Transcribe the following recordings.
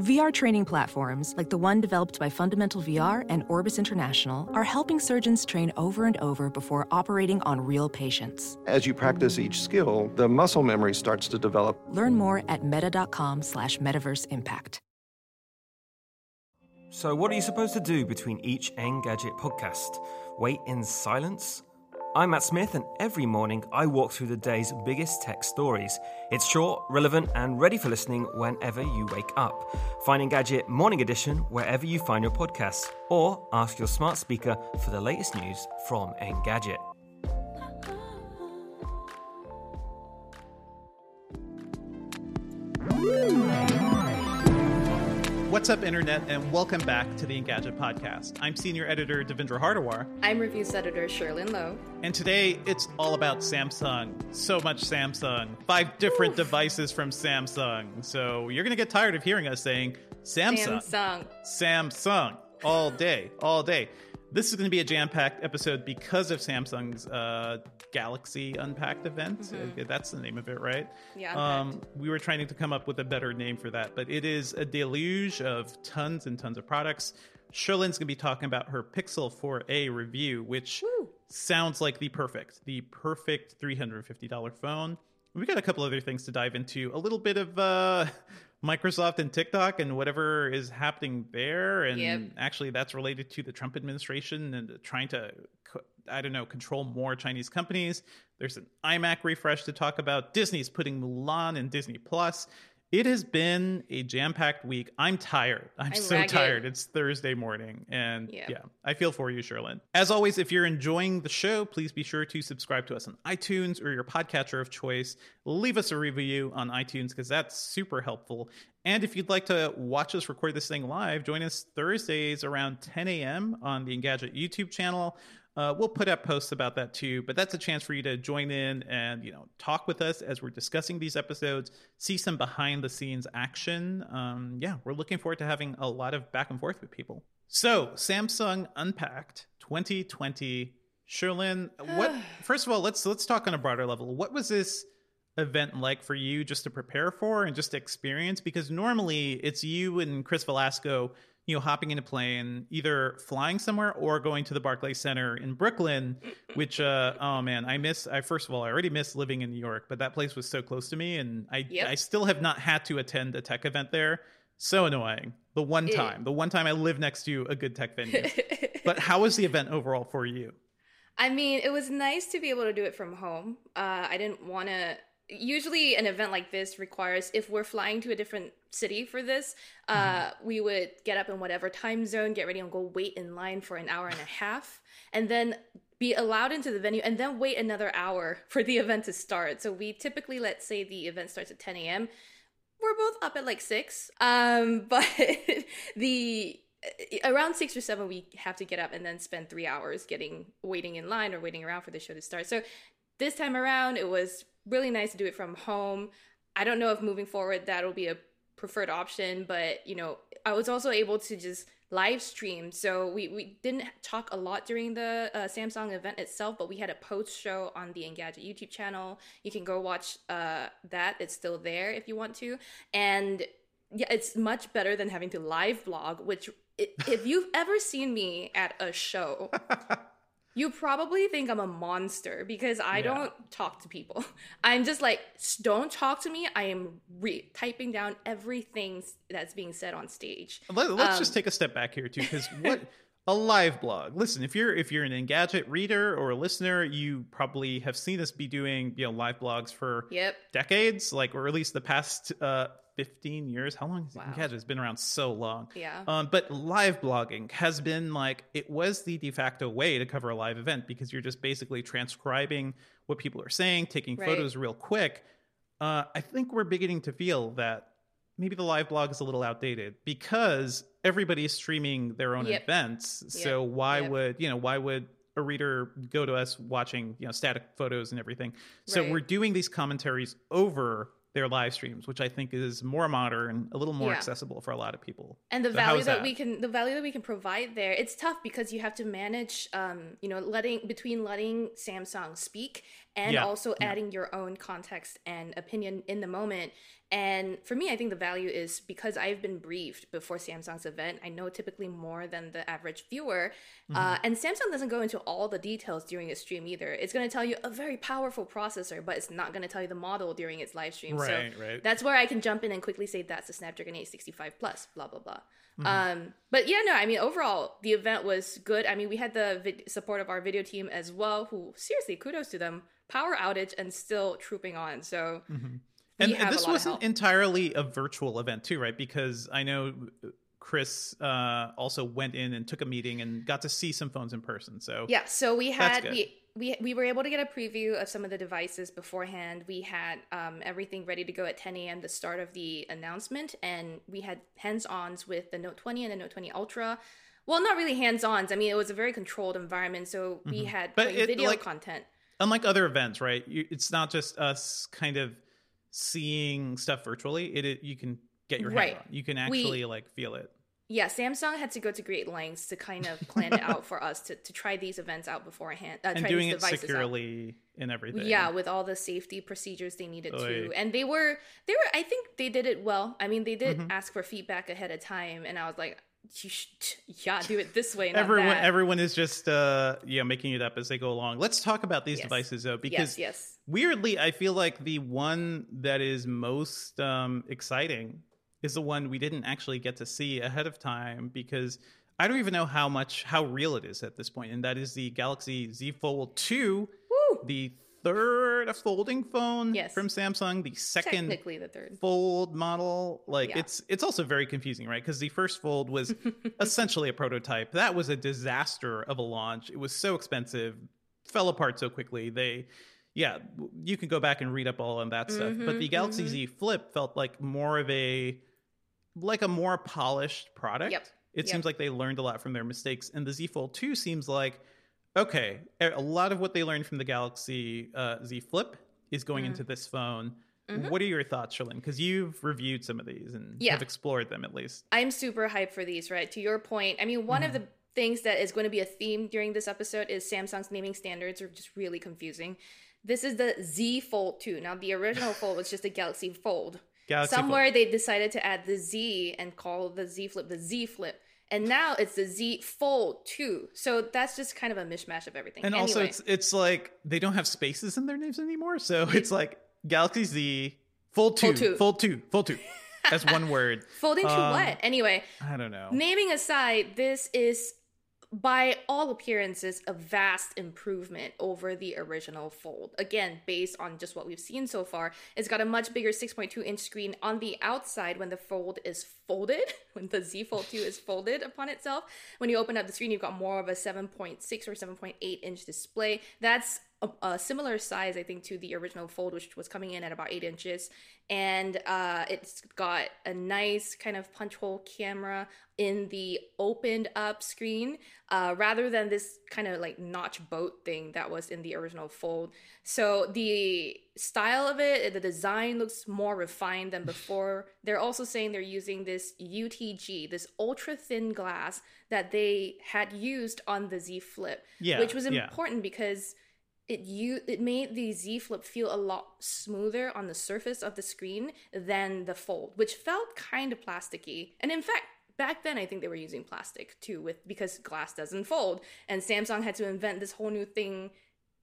VR training platforms, like the one developed by Fundamental VR and Orbis International, are helping surgeons train over and over before operating on real patients. As you practice each skill, the muscle memory starts to develop. Learn more at meta.com slash metaverse impact. So, what are you supposed to do between each Engadget podcast? Wait in silence? I'm Matt Smith, and every morning I walk through the day's biggest tech stories. It's short, relevant, and ready for listening whenever you wake up. Find Engadget Morning Edition wherever you find your podcasts, or ask your smart speaker for the latest news from Engadget. What's up, Internet, and welcome back to the Engadget podcast. I'm senior editor Devindra Hardawar. I'm reviews editor Cherlynn Low. And today it's all about Samsung. So much Samsung. Five different Oof. devices from Samsung. So you're going to get tired of hearing us saying Samsung. Samsung. Samsung. All day. All day. This is going to be a jam packed episode because of Samsung's uh, Galaxy Unpacked event. Mm-hmm. Uh, that's the name of it, right? Yeah. Um, we were trying to come up with a better name for that, but it is a deluge of tons and tons of products. Cherlynn's going to be talking about her Pixel 4a review, which Woo. sounds like the perfect, the perfect $350 phone. We got a couple other things to dive into. A little bit of uh, Microsoft and TikTok and whatever is happening there. And yep. actually, that's related to the Trump administration and trying to, I don't know, control more Chinese companies. There's an iMac refresh to talk about. Disney's putting Mulan in Disney Plus. It has been a jam-packed week. I'm tired. I'm, I'm so tired. It's Thursday morning, and yeah. yeah, I feel for you, Cherlynn. As always, if you're enjoying the show, please be sure to subscribe to us on iTunes or your podcatcher of choice. Leave us a review on iTunes because that's super helpful. And if you'd like to watch us record this thing live, join us Thursdays around 10 a.m. on the Engadget YouTube channel. Uh, we'll put up posts about that too, but that's a chance for you to join in and you know talk with us as we're discussing these episodes, see some behind the scenes action. Um, yeah, we're looking forward to having a lot of back and forth with people. So Samsung Unpacked 2020, Cherlynn, what? first of all, let's let's talk on a broader level. What was this? event like for you just to prepare for and just to experience because normally it's you and Chris Velazco you know, hopping in a plane, either flying somewhere or going to the Barclays Center in Brooklyn, which, uh, oh man, I miss. I first of all, I already miss living in New York, but that place was so close to me, and I, yep. I still have not had to attend a tech event there. So annoying. The one time, the one time I live next to a good tech venue. but how was the event overall for you? I mean, it was nice to be able to do it from home. Uh, I didn't want to usually an event like this requires if we're flying to a different city for this uh, mm-hmm. we would get up in whatever time zone get ready and go wait in line for an hour and a half and then be allowed into the venue and then wait another hour for the event to start so we typically let's say the event starts at 10 a.m we're both up at like 6 um, but the around six or seven we have to get up and then spend three hours getting waiting in line or waiting around for the show to start so this time around it was really nice to do it from home. I don't know if moving forward that'll be a preferred option, but you know, I was also able to just live stream. So we, we didn't talk a lot during the uh, Samsung event itself, but we had a post show on the Engadget YouTube channel. You can go watch uh, that. It's still there if you want to. And yeah, it's much better than having to live blog, which if you've ever seen me at a show, You probably think I'm a monster because I yeah. don't talk to people. I'm just like, don't talk to me. I am re- typing down everything that's being said on stage. Let, us um, just take a step back here too, because what a live blog. Listen, if you're if you're an Engadget reader or a listener, you probably have seen us be doing you know live blogs for yep. decades, like or at least the past uh, 15 years. How long has wow. Engadget? It's been around so long. Yeah. Um, but live blogging has been like, it was the de facto way to cover a live event because you're just basically transcribing what people are saying, taking right. photos real quick. Uh, I think we're beginning to feel that maybe the live blog is a little outdated because everybody's streaming their own yep. events. Yep. So why yep. would, you know, why would a reader go to us watching, you know, static photos and everything? So right. we're doing these commentaries over their live streams, which I think is more modern, a little more yeah. accessible for a lot of people. And the so value that, that, we can the value that we can provide there, it's tough because you have to manage um, you know, letting between letting Samsung speak and yeah. also adding yeah. your own context and opinion in the moment. And for me, I think the value is because I've been briefed before Samsung's event. I know typically more than the average viewer. Mm-hmm. Uh, and Samsung doesn't go into all the details during its stream either. It's going to tell you a very powerful processor, but it's not going to tell you the model during its live stream. Right, so right. that's where I can jump in and quickly say that's the Snapdragon 865 Plus, blah, blah, blah. Mm-hmm. Um, but yeah, no, I mean, overall, the event was good. I mean, we had the vid- support of our video team as well, who seriously, kudos to them. Power outage and still trooping on. So and, we and have a this wasn't entirely a virtual event too right because i know chris uh, also went in and took a meeting and got to see some phones in person so Yeah, so we had we, we we were able to get a preview of some of the devices beforehand. We had um, everything ready to go at 10 a.m. the start of the announcement, and we had hands-ons with the Note 20 and the Note 20 Ultra. Well, not really hands-ons. I mean, it was a very controlled environment, so we had Mm-hmm. But it, video like- content. unlike other events right you, it's not just us kind of seeing stuff virtually it, it you can get your hand Right. on you can We- actually like feel it Yeah, Samsung had to go to great lengths to kind of plan it out for us to, to try these events out beforehand. Uh, and try doing these it devices out. securely and everything Yeah, with all the safety procedures they needed Oy. to, and they were they were. I think they did it well. I mean, they did Mm-hmm. ask for feedback ahead of time, and I was like, you should, yeah, do it this way, everyone that. everyone is just uh yeah making it up as they go along let's talk about these Yes. devices though because yes, yes, weirdly i feel like the one that is most um exciting is the one we didn't actually get to see ahead of time because i don't even know how much how real it is at this point and that is the galaxy z fold 2 Woo! the third folding phone Yes. from samsung the second Technically, the third. fold model like Yeah. it's it's also very confusing right because the first fold was essentially a prototype that was a disaster of a launch it was so expensive fell apart so quickly they yeah you can go back and read up all on that stuff but Mm-hmm, the galaxy z flip felt like more of a like a more polished product Yep. it Yep. seems like they learned a lot from their mistakes and the z fold 2 seems like okay a lot of what they learned from the galaxy uh, z flip is Mm-hmm. going into this phone what are your thoughts Cherlynn? because you've reviewed some of these and Yeah. have explored them at least I'm super hyped for these, right? To your point, I mean, one of Mm-hmm. the things that is going to be a theme during this episode is Samsung's naming standards are just really confusing. This is the Z Fold 2. Now, the original Fold was just a Galaxy Fold. Galaxy Somewhere they decided to add the Z and call the Z Flip the Z Flip. And now it's the Z Fold 2. So that's just kind of a mishmash of everything. and also it's it's like they don't have spaces in their names anymore so it's like galaxy z fold 2 Fold two. fold 2 fold 2 that's one word folding to um, what? Anyway, i don't know Naming aside, this is by all appearances a vast improvement over the original Fold. Again, based on just what we've seen so far, it's got a much bigger 6.2 inch screen on the outside when the Fold is folded, when the Z Fold 2 is folded upon itself. When you open up the screen, you've got more of a 7.6 or 7.8 inch display. That's a, a similar size, I think, to the original Fold, which was coming in at about 8 inches. And uh, it's got a nice kind of punch hole camera in the opened up screen uh, rather than this kind of like notch boat thing that was in the original Fold. So the style of it, the design looks more refined than before. They're also saying they're using this UTG, this ultra thin glass that they had used on the Z Flip, Yeah, which was yeah. important because it you it made the Z Flip feel a lot smoother on the surface of the screen than the Fold, which felt kind of plasticky. And in fact, back then I think they were using plastic too, with because glass doesn't fold, and Samsung had to invent this whole new thing.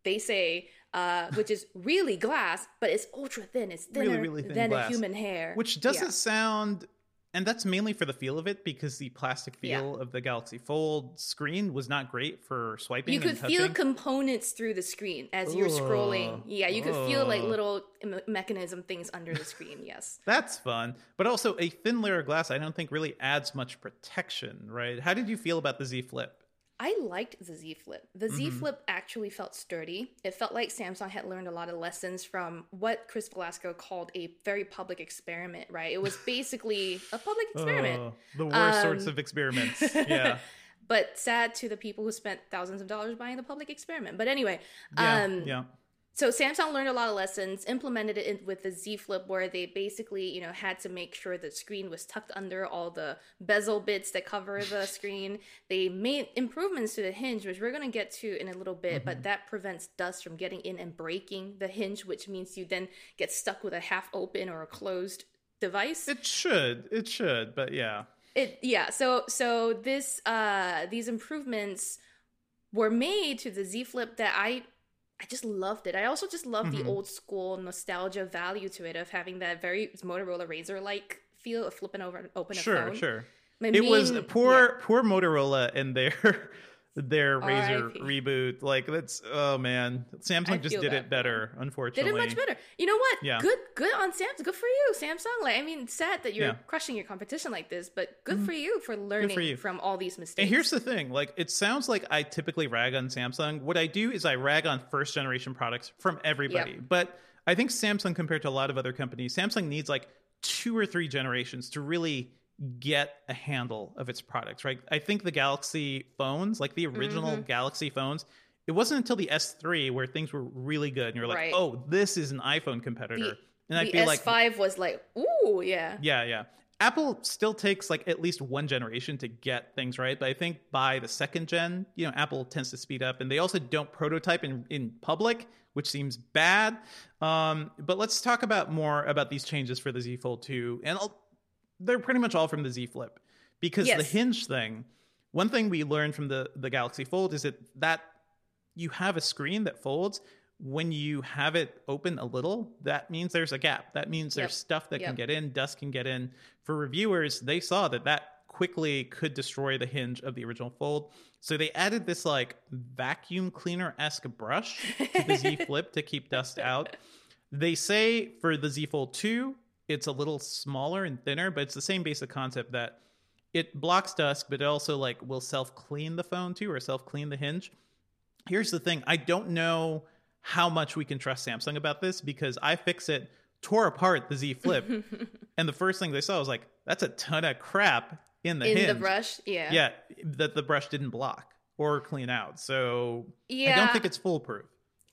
They say, uh, which is really glass, but it's ultra thin. It's Really, thinner really thin than glass. a human hair. which doesn't Yeah. sound and that's mainly for the feel of it because the plastic Yeah. feel of the galaxy fold screen was not great for swiping You could feel components through the screen as you're scrolling. Yeah, you could feel like little me- mechanism things under the screen. Yes. That's fun. But also, a thin layer of glass, I don't think really adds much protection, right? How did you feel about the Z Flip? I liked the Z Flip. The Z Mm-hmm. Flip actually felt sturdy. It felt like Samsung had learned a lot of lessons from what Chris Velazco called a very public experiment, right? It was basically a public experiment. Oh, the worst sorts Um, of experiments. Yeah. But sad to the people who spent thousands of dollars buying the public experiment. But anyway, Yeah. um, yeah. So Samsung learned a lot of lessons, implemented it in, with the Z Flip, where they basically, you know, had to make sure the screen was tucked under all the bezel bits that cover the screen. They made improvements to the hinge, which we're going to get to in a little bit, but that prevents dust from getting in and breaking the hinge, which means you then get stuck with a half open or a closed device. It should. It should. But yeah. It yeah. So so this uh these improvements were made to the Z Flip that I I just loved it. I also just love Mhm. the old school nostalgia value to it of having that very Motorola Razr like feel of flipping over open a Sure, phone. sure. My it was poor poor Motorola and their their Razr reboot. Like that's oh man. Samsung I just did it for better, them. Did unfortunately. it much better. You know what? Yeah. Good good on Samsung. Good for you, Samsung. Like I mean, sad that you're Yeah. Crushing your competition like this, but good mm-hmm. for you for learning you. from all these mistakes. And here's the thing, like it sounds like I typically rag on Samsung. What I do is I rag on first generation products from everybody. Yep. But I think Samsung compared to a lot of other companies, Samsung needs like two or three generations to really get a handle of its products, right? I think the Galaxy phones, like the original Mm-hmm. Galaxy phones, it wasn't until the S3 where things were really good and you're like, Right. "Oh, this is an iPhone competitor." the, and I the feel like S5 was like, ooh, yeah. yeah, yeah. Apple still takes like at least one generation to get things right, but I think by the second gen, you know, Apple tends to speed up, and they also don't prototype in in public, which seems bad. Um, but let's talk about more about these changes for the Z Fold 2, and I'll, they're pretty much all from the Z Flip, because the hinge thing. One thing we learned from the the Galaxy Fold is that that you have a screen that folds. When you have it open a little that means there's a gap. That means there's Yep. stuff that can get in dust can get in. For reviewers they saw that that quickly could destroy the hinge of the original fold. So they added this like vacuum cleaner-esque brush to the z flip to keep dust out. They say for the z fold 2 it's a little smaller and thinner but it's the same basic concept that it blocks dust but it also like will self clean the phone too or self clean the hinge. Here's the thing i don't know how much we can trust samsung about this because iFixit tore apart the z flip and the first thing they saw was like that's a ton of crap in the In hinge. the brush, yeah. yeah that the brush didn't block or clean out so i don't think it's foolproof.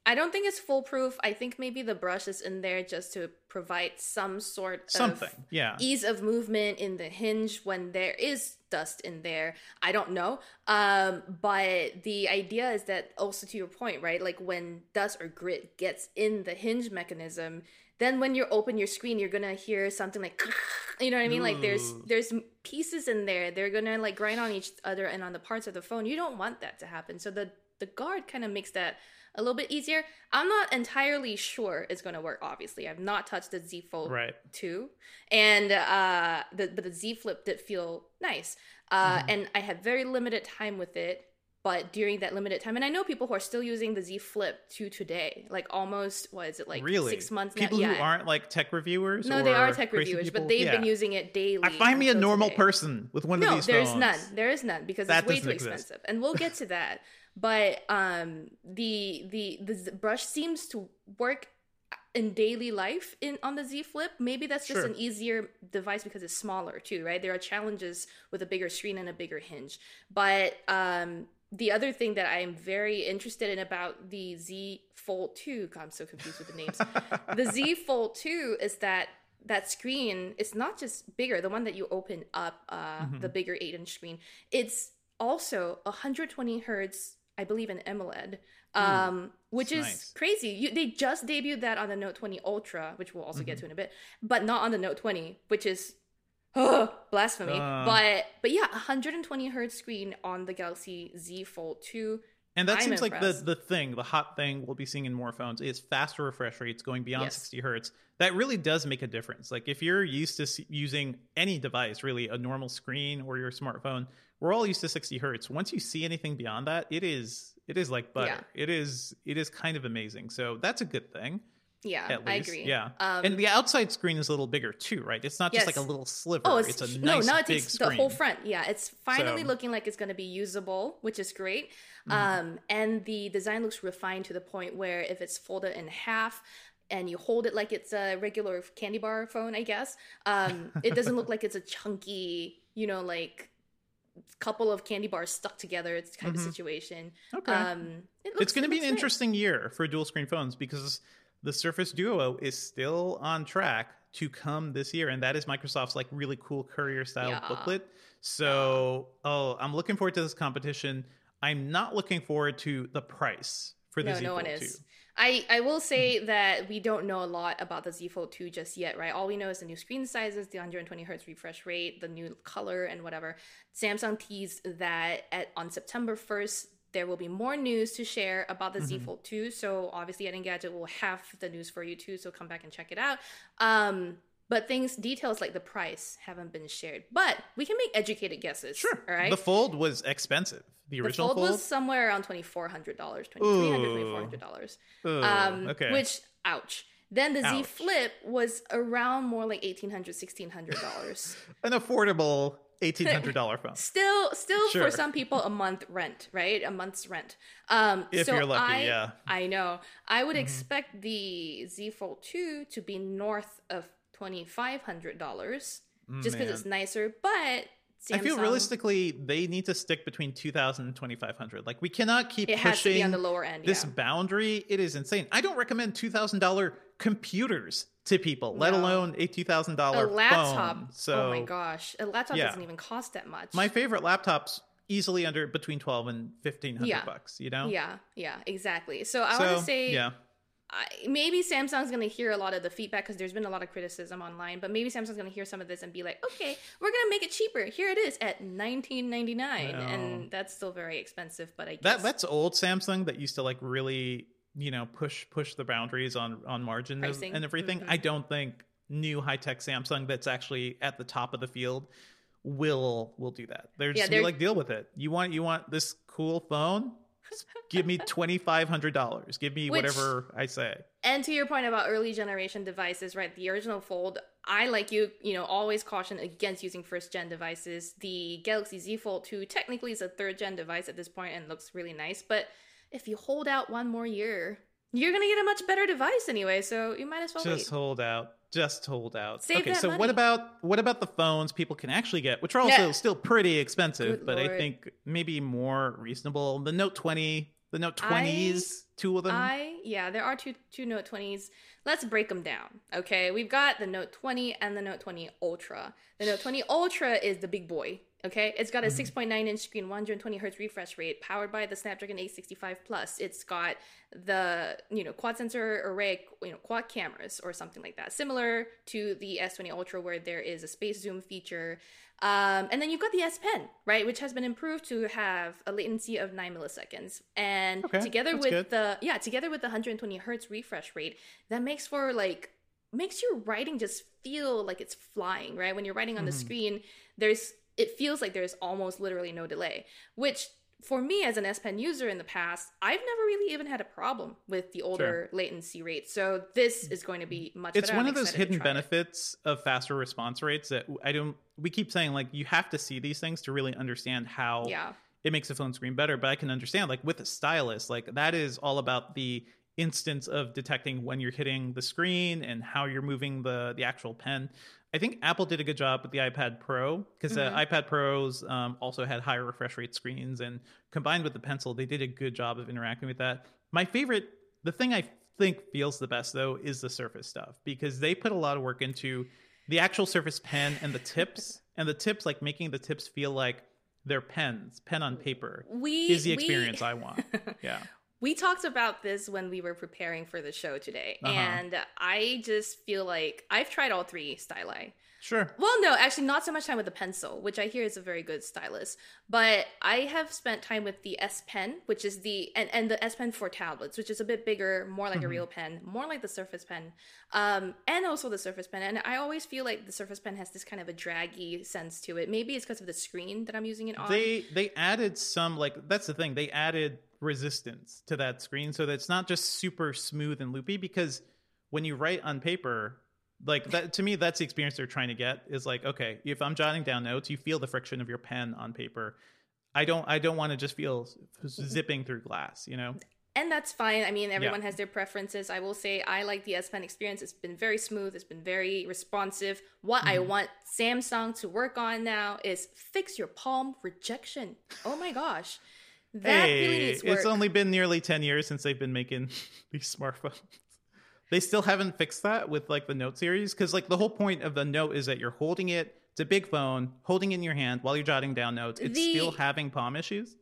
I don't think it's foolproof. I think maybe the brush is in there just to provide some sort something of yeah ease of movement in the hinge when there is dust in there. I don't know. Um, but the idea is that also to your point, right? Like when dust or grit gets in the hinge mechanism, then when you open your screen, you're gonna hear something like, you know what I mean? Like there's there's pieces in there. They're gonna like grind on each other and on the parts of the phone. You don't want that to happen. So the the guard kind of makes that a little bit easier. I'm not entirely sure it's going to work. Obviously, I've not touched the Z Fold right 2 and uh the but the z flip did feel nice uh Mm-hmm. and i had very limited time with it but during that limited time and i know people who are still using the z flip to today like almost what is it like really six months people now who yeah aren't like tech reviewers no they are tech reviewers people? but they've Yeah. been using it daily i find me a normal today. person with one of these. no there's phones. none there is none because That it's way too exist. expensive and we'll get to that but um the the the brush seems to work in daily life in on the Z Flip. Maybe that's just Sure. an easier device because it's smaller too, right? There are challenges with a bigger screen and a bigger hinge. But um the other thing that I am very interested in about the Z Fold 2, God, I'm so confused with the names. the Z Fold 2 is that that screen is not just bigger, the one that you open up, uh, Mm-hmm. the bigger 8 inch screen, it's also 120 hertz, I believe, in AMOLED, um, which is nice. crazy. You, they just debuted that on the Note 20 Ultra, which we'll also Mm-hmm. get to in a bit, but not on the Note 20, which is oh, blasphemy. Uh. but but yeah, 120 hertz screen on the Galaxy Z Fold 2. And that I'm seems like the, the thing, the hot thing we'll be seeing in more phones is faster refresh rates going beyond Yes. 60 hertz. That really does make a difference. Like if you're used to using any device, really a normal screen or your smartphone, we're all used to 60 hertz. Once you see anything beyond that, it is it is like butter. It is it is kind of amazing. So that's a good thing. Yeah, I agree. Yeah, Um, and the outside screen is a little bigger too, right? It's not just like a little sliver. Oh, it's, it's, a nice no, now it big takes screen. the whole front. Yeah, it's finally So- looking like it's going to be usable, which is great. Mm-hmm. Um, and the design looks refined to the point where if it's folded in half and you hold it like it's a regular candy bar phone, I guess, um, it doesn't look like it's a chunky, you know, like couple of candy bars stuck together. It's kind of a situation. Mm-hmm. Okay. Um, it looks, it's going to be an interesting year for dual screen phones because the Surface Duo is still on track to come this year, and that is Microsoft's like really cool courier style Yeah. booklet. So, oh, I'm looking forward to this competition. I'm not looking forward to the price for the no, Z no one is. I, I will say that we don't know a lot about the Z Fold 2 just yet, right? All we know is the new screen sizes, the 120 hertz refresh rate, the new color, and whatever. Samsung teased that at, on September 1st, there will be more news to share about the Z Fold 2. So obviously, Ed Engadget will have the news for you too. So come back and check it out. Um, but things, details like the price haven't been shared. But we can make educated guesses. Sure. All right. The fold was expensive. The The original fold, fold. was somewhere around twenty four hundred dollars, twenty three hundred, twenty four hundred dollars. Um, okay. Which, ouch. Then the Z Flip was around more like eighteen hundred, sixteen hundred dollars. An affordable eighteen hundred dollar phone. still, still Sure. for some people, a month rent, right? A month's rent. Um, If so you're lucky, I, yeah. I know. I Mm-hmm. would expect the Z Fold two to be north of twenty five hundred dollars, just because it's nicer. But Samsung, I feel realistically they need to stick between 2000 and 2500. Like we cannot keep It has to be pushing on the lower end, this yeah. boundary. It is insane. I don't recommend $2000 computers to people, let No. alone a $2000 laptop. phone. So oh my gosh, a laptop yeah. doesn't even cost that much. my favorite laptops easily under between 12 and 1500 Yeah. bucks, you know? Yeah, yeah, exactly. So I So, want to say, yeah. I, maybe Samsung's going to hear a lot of the feedback because there's been a lot of criticism online. But maybe Samsung's going to hear some of this and be like, okay, we're going to make it cheaper. Here it is at 19.99, No. and that's still very expensive. But I guess That that's old Samsung that used to like really, you know, push push the boundaries on on margin of- and everything. Mm-hmm. I don't think new high tech Samsung that's actually at the top of the field will will do that. They're Yeah, just they're- be like deal with it. You want you want this cool phone? Give me twenty five hundred dollars. Give me Which- whatever I say. And to your point about early generation devices, right? The original Fold, I like you, you know, always caution against using first gen devices. The Galaxy Z Fold 2 technically is a third gen device at this point and looks really nice, but if you hold out one more year, you're gonna get a much better device anyway. So you might as well Just wait. hold out. Just hold out. Save okay, that so money. what about what about the phones people can actually get, which are also Yeah. still pretty expensive, Good but I think maybe more reasonable. The Note 20, the Note 20s, two of them. I yeah, there are two two Note 20s. Let's break them down. Okay, we've got the Note 20 and the Note 20 Ultra. The Note 20 Ultra is the big boy. Okay, it's got a 6.9 inch screen, 120 hertz refresh rate, powered by the Snapdragon 865 Plus. It's got the you know quad sensor array, you know quad cameras or something like that, similar to the S20 Ultra, where there is a space zoom feature. Um, and then you've got the S Pen, right, which has been improved to have a latency of nine milliseconds, and Okay, together with good. the yeah, together with the 120 hertz refresh rate, that makes for like makes your writing just feel like it's flying, right? When you're writing on Mm-hmm. the screen, there's it feels like there's almost literally no delay, which for me as an S Pen user in the past, I've never really even had a problem with the older latency rate. So this is going to be much it's better. one I'm of those hidden try it. benefits of faster response rates that I don't. We keep saying like you have to see these things to really understand how Yeah. it makes a phone screen better. But I can understand like with a stylus, like that is all about the instance of detecting when you're hitting the screen and how you're moving the the actual pen. I think Apple did a good job with the iPad Pro because Mm-hmm. the iPad Pros um, also had higher refresh rate screens, and combined with the pencil, they did a good job of interacting with that. My favorite, the thing I think feels the best though, is the Surface stuff because they put a lot of work into the actual Surface Pen and the tips, and the tips like making the tips feel like they're pens, pen on paper. We- is the we- experience I want. Yeah. We talked about this when we were preparing for the show today, Uh-huh. and I just feel like I've tried all three styli. Sure. Well, no, actually, not so much time with the pencil, which I hear is a very good stylus. But I have spent time with the S Pen, which is the and, and the S Pen for tablets, which is a bit bigger, more like a real pen, more like the Surface Pen, um, and also the Surface Pen. And I always feel like the Surface Pen has this kind of a draggy sense to it. Maybe it's because of the screen that I'm using it on. They they added some like that's the thing. They added resistance to that screen so that it's not just super smooth and loopy because when you write on paper like that to me that's the experience they're trying to get is like okay if i'm jotting down notes you feel the friction of your pen on paper i don't i don't want to just feel zipping through glass you know and that's fine. I mean, everyone has their preferences. I will say I like the S Pen experience. It's been very smooth. It's been very responsive. What I Mm-hmm. want Samsung to work on now is fix your palm rejection. Oh my gosh, that hey really needs work. it's only been nearly 10 years since they've been making these smartphones they still haven't fixed that with like the note series because like the whole point of the note is that you're holding it it's a big phone holding it in your hand while you're jotting down notes it's The- still having palm issues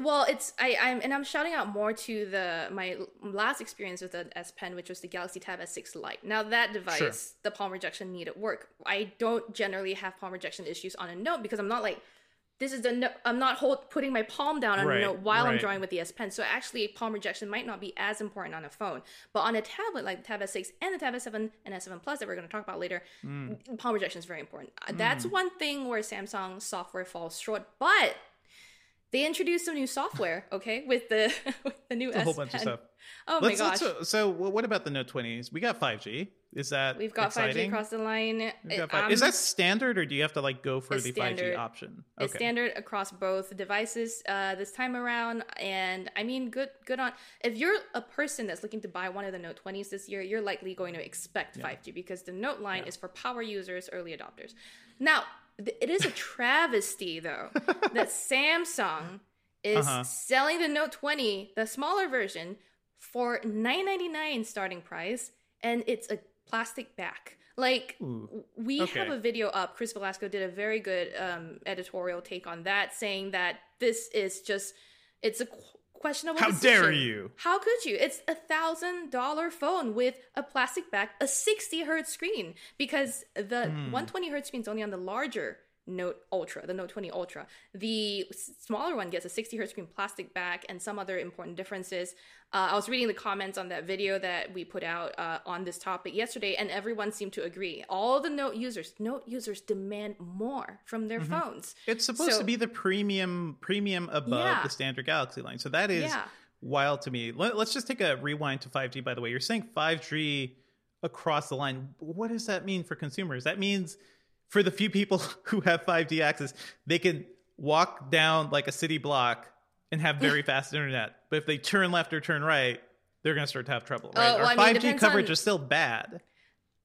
Well, it's I I'm and I'm shouting out more to the my last experience with the S Pen, which was the Galaxy Tab S6 Lite. Now that device, Sure. the palm rejection needed work. I don't generally have palm rejection issues on a Note because I'm not like this is the no- I'm not hold, putting my palm down on Right, a note while I'm drawing with the S Pen. So actually, palm rejection might not be as important on a phone, but on a tablet like the Tab S6 and the Tab S7 and S7 Plus that we're going to talk about later, Mm. palm rejection is very important. Uh, That's one thing where Samsung software falls short, but they introduced some new software, okay, with the with the new It's a S whole bunch of Pen. stuff. Oh Let's, my gosh, let's, so what about the Note 20s? We got 5G. Is that we've got exciting? 5G across the line. It- five- is that standard or do you have to like go for the standard. 5G option? It's standard across both devices uh, this time around, and I mean, good, good on. If you're a person that's looking to buy one of the Note 20s this year, you're likely going to expect 5G because the Note line is for power users, early adopters. Now, th- it is a travesty though that Samsung is Uh-huh. selling the Note 20, the smaller version, for 9.99 starting price, and it's a plastic back. Like Ooh, we okay. have a video up. Chris Velazco did a very good um, editorial take on that, saying that this is just it's a qu- questionable. How dare you. How could you? It's a thousand dollar phone with a plastic back, a sixty hertz screen, because the Hmm. one twenty hertz screen is only on the larger Note Ultra, the Note 20 Ultra. The smaller one gets a 60 hertz screen plastic back and some other important differences. Uh, I was reading the comments on that video that we put out uh, on this topic yesterday, and everyone seemed to agree. All the Note users, Note users demand more from their phones. It's supposed So- to be the premium premium above Yeah. the standard Galaxy line. So that is Yeah. wild to me. Let, us just take a rewind to 5G by the way. You're saying 5G across the line. What does that mean for consumers? That means for the few people who have 5G access, they can walk down like a city block and have very fast internet. But if they turn left or turn right, they're going to start to have trouble, right? Uh, well, Our I mean, 5G coverage on- is still bad.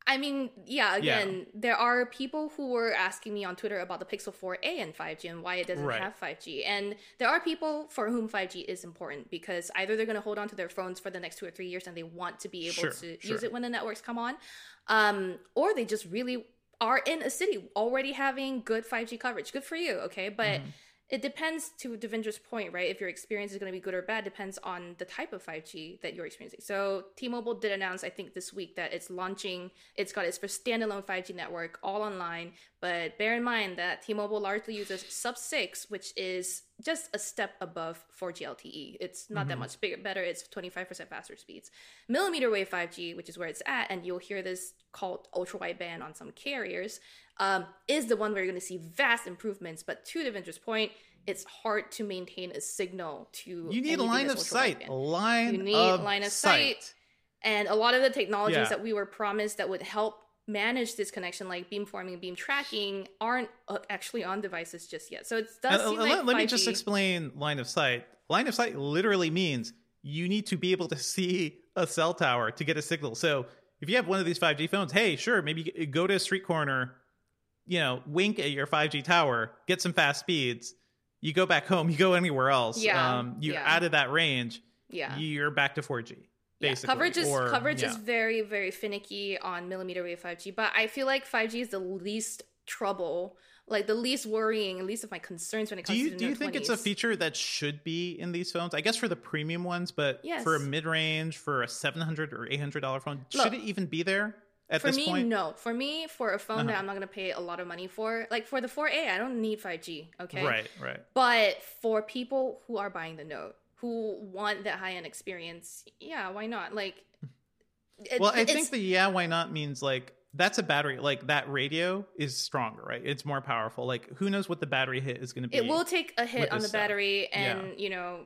I mean, yeah, Yeah. again, there are people who were asking me on Twitter about the Pixel 4a and 5G and why it doesn't Right. have 5G. And there are people for whom 5G is important because either they're going to hold on to their phones for the next two or three years and they want to be able Sure, to sure. use it when the networks come on, um, or they just really are in a city already having good 5G coverage. Good for you, okay? But Mm-hmm. It depends to Devindra's point, right? If your experience is going to be good or bad depends on the type of 5G that you're experiencing. So T-Mobile did announce, I think, this week that it's launching. It's got its first standalone 5G network, all online. But bear in mind that T-Mobile largely uses Sub Six, which is just a step above 4G LTE. It's not that mm-hmm. much bigger, better. It's 25% faster speeds. Millimeter wave 5G, which is where it's at, and you'll hear this called ultra wideband on some carriers, um, is the one where you're going to see vast improvements. But to Devindra's point, it's hard to maintain a signal to. You need a line of sight. A line You need of line of sight. sight. And a lot of the technologies Yeah. that we were promised that would help manage this connection, like beamforming, and beam tracking, aren't uh, actually on devices just yet. So it does Uh, seem let, like let me just explain line of sight. Line of sight literally means you need to be able to see a cell tower to get a signal. So if you have one of these 5G phones, hey, sure, maybe go to a street corner, you know, wink at your 5G tower, get some fast speeds. You go back home, you go anywhere else. Yeah, Um, you're yeah. out of that range. Yeah. You're back to 4G. Yeah, coverage is Or- coverage yeah. is very very finicky on millimeter wave 5G, but I feel like 5G is the least trouble, like the least worrying, at least of my concerns when it Do comes you to the do you think it's a feature that should be in these phones? I guess for the premium ones, but Yes. for a mid range, for a seven hundred or eight hundred dollar phone, Look, should it even be there at for this me, point? no. For me, for a phone that Uh-huh. I'm not gonna pay a lot of money for, like for the 4A, I don't need 5G. Okay, Right, right. But for people who are buying the Note, who want that high end experience, yeah, why not? Like, it- Well, I think the yeah, why not means like that's a battery. Like that radio is stronger, right? It's more powerful. Like who knows what the battery hit is going to be? it will take a hit on the stuff. battery, and Yeah. you know.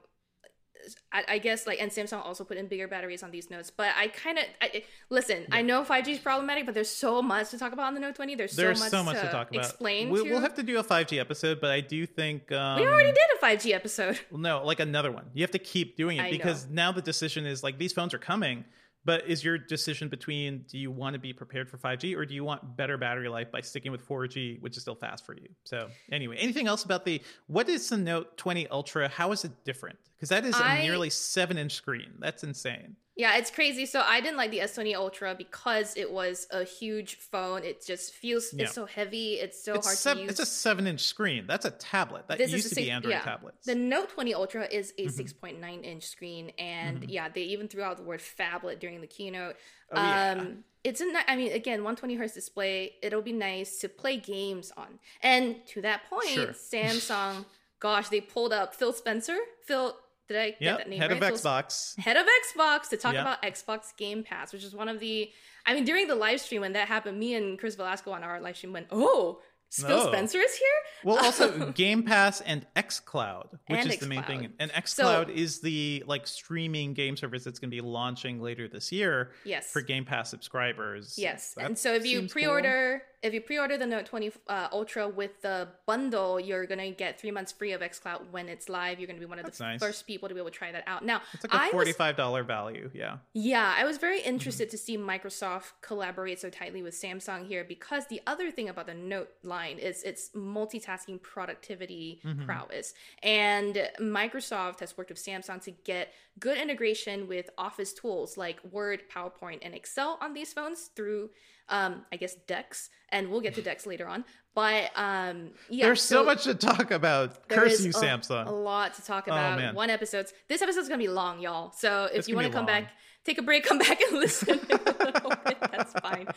I, I guess like and Samsung also put in bigger batteries on these notes, but I kind of I, listen. I know 5G is problematic, but there's so much to talk about on the Note 20. There's, There's so so much, much to, to talk about. Explain. We, to. We'll have to do a 5G episode, but I do think um, We already did a 5G episode. No, like another one. You have to keep doing it I because now the decision is like these phones are coming, but is your decision between do you want to be prepared for 5G or do you want better battery life by sticking with 4G, which is still fast for you? So, anyway, anything else about the what is the Note 20 Ultra? How is it different Because that is I- a nearly seven inch screen. That's insane. Yeah, it's crazy. So I didn't like the S20 Ultra because it was a huge phone. It just feels Yeah. it's so heavy. It's so it's, hard sev- to use. it's a seven inch screen. That's a tablet. That This used to a be Android yeah. tablets. The Note 20 Ultra is a Mm-hmm. 6.9 inch screen, and yeah, they even threw out the word phablet during the keynote. Oh, yeah. um, it's a ni- I mean, again, 120 hertz display. It'll be nice to play games on. And to that point, Sure. Samsung, gosh, they pulled up Phil Spencer. Phil, did I get that name head right? of Phil Xbox. head of Xbox to talk Yeah. about Xbox Game Pass, which is one of the. I mean, during the live stream when that happened, me and Chris Velazco on our live stream went, "Oh, Phil No. Spencer is here." Well, also Game Pass and XCloud, which And is the main thing. xCloud. And So- XCloud is the like streaming game service that's going to be launching later this year Yes. for Game Pass subscribers. Yes, That and so if you pre-order, if you pre-order the Note 20 uh, Ultra with the bundle, you're gonna get three months free of XCloud when it's live. You're gonna be one of That's the nice. first people to be able to try that out. Now, it's like a I forty-five dollar value. Yeah. Yeah, I was very interested to see Microsoft collaborate so tightly with Samsung here because the other thing about the Note line is its multitasking productivity prowess. And Microsoft has worked with Samsung to get good integration with Office tools like Word, PowerPoint, and Excel on these phones through, um, I guess, Dex. And we'll get to Dex later on. But um, yeah, There's so, much to talk about. Curse you, a- Samsung. A lot to talk Oh, about. man. One episode. This episode's gonna be long, y'all. So if It's you want to come long. back, take a break, come back and listen. in a little bit, That's fine.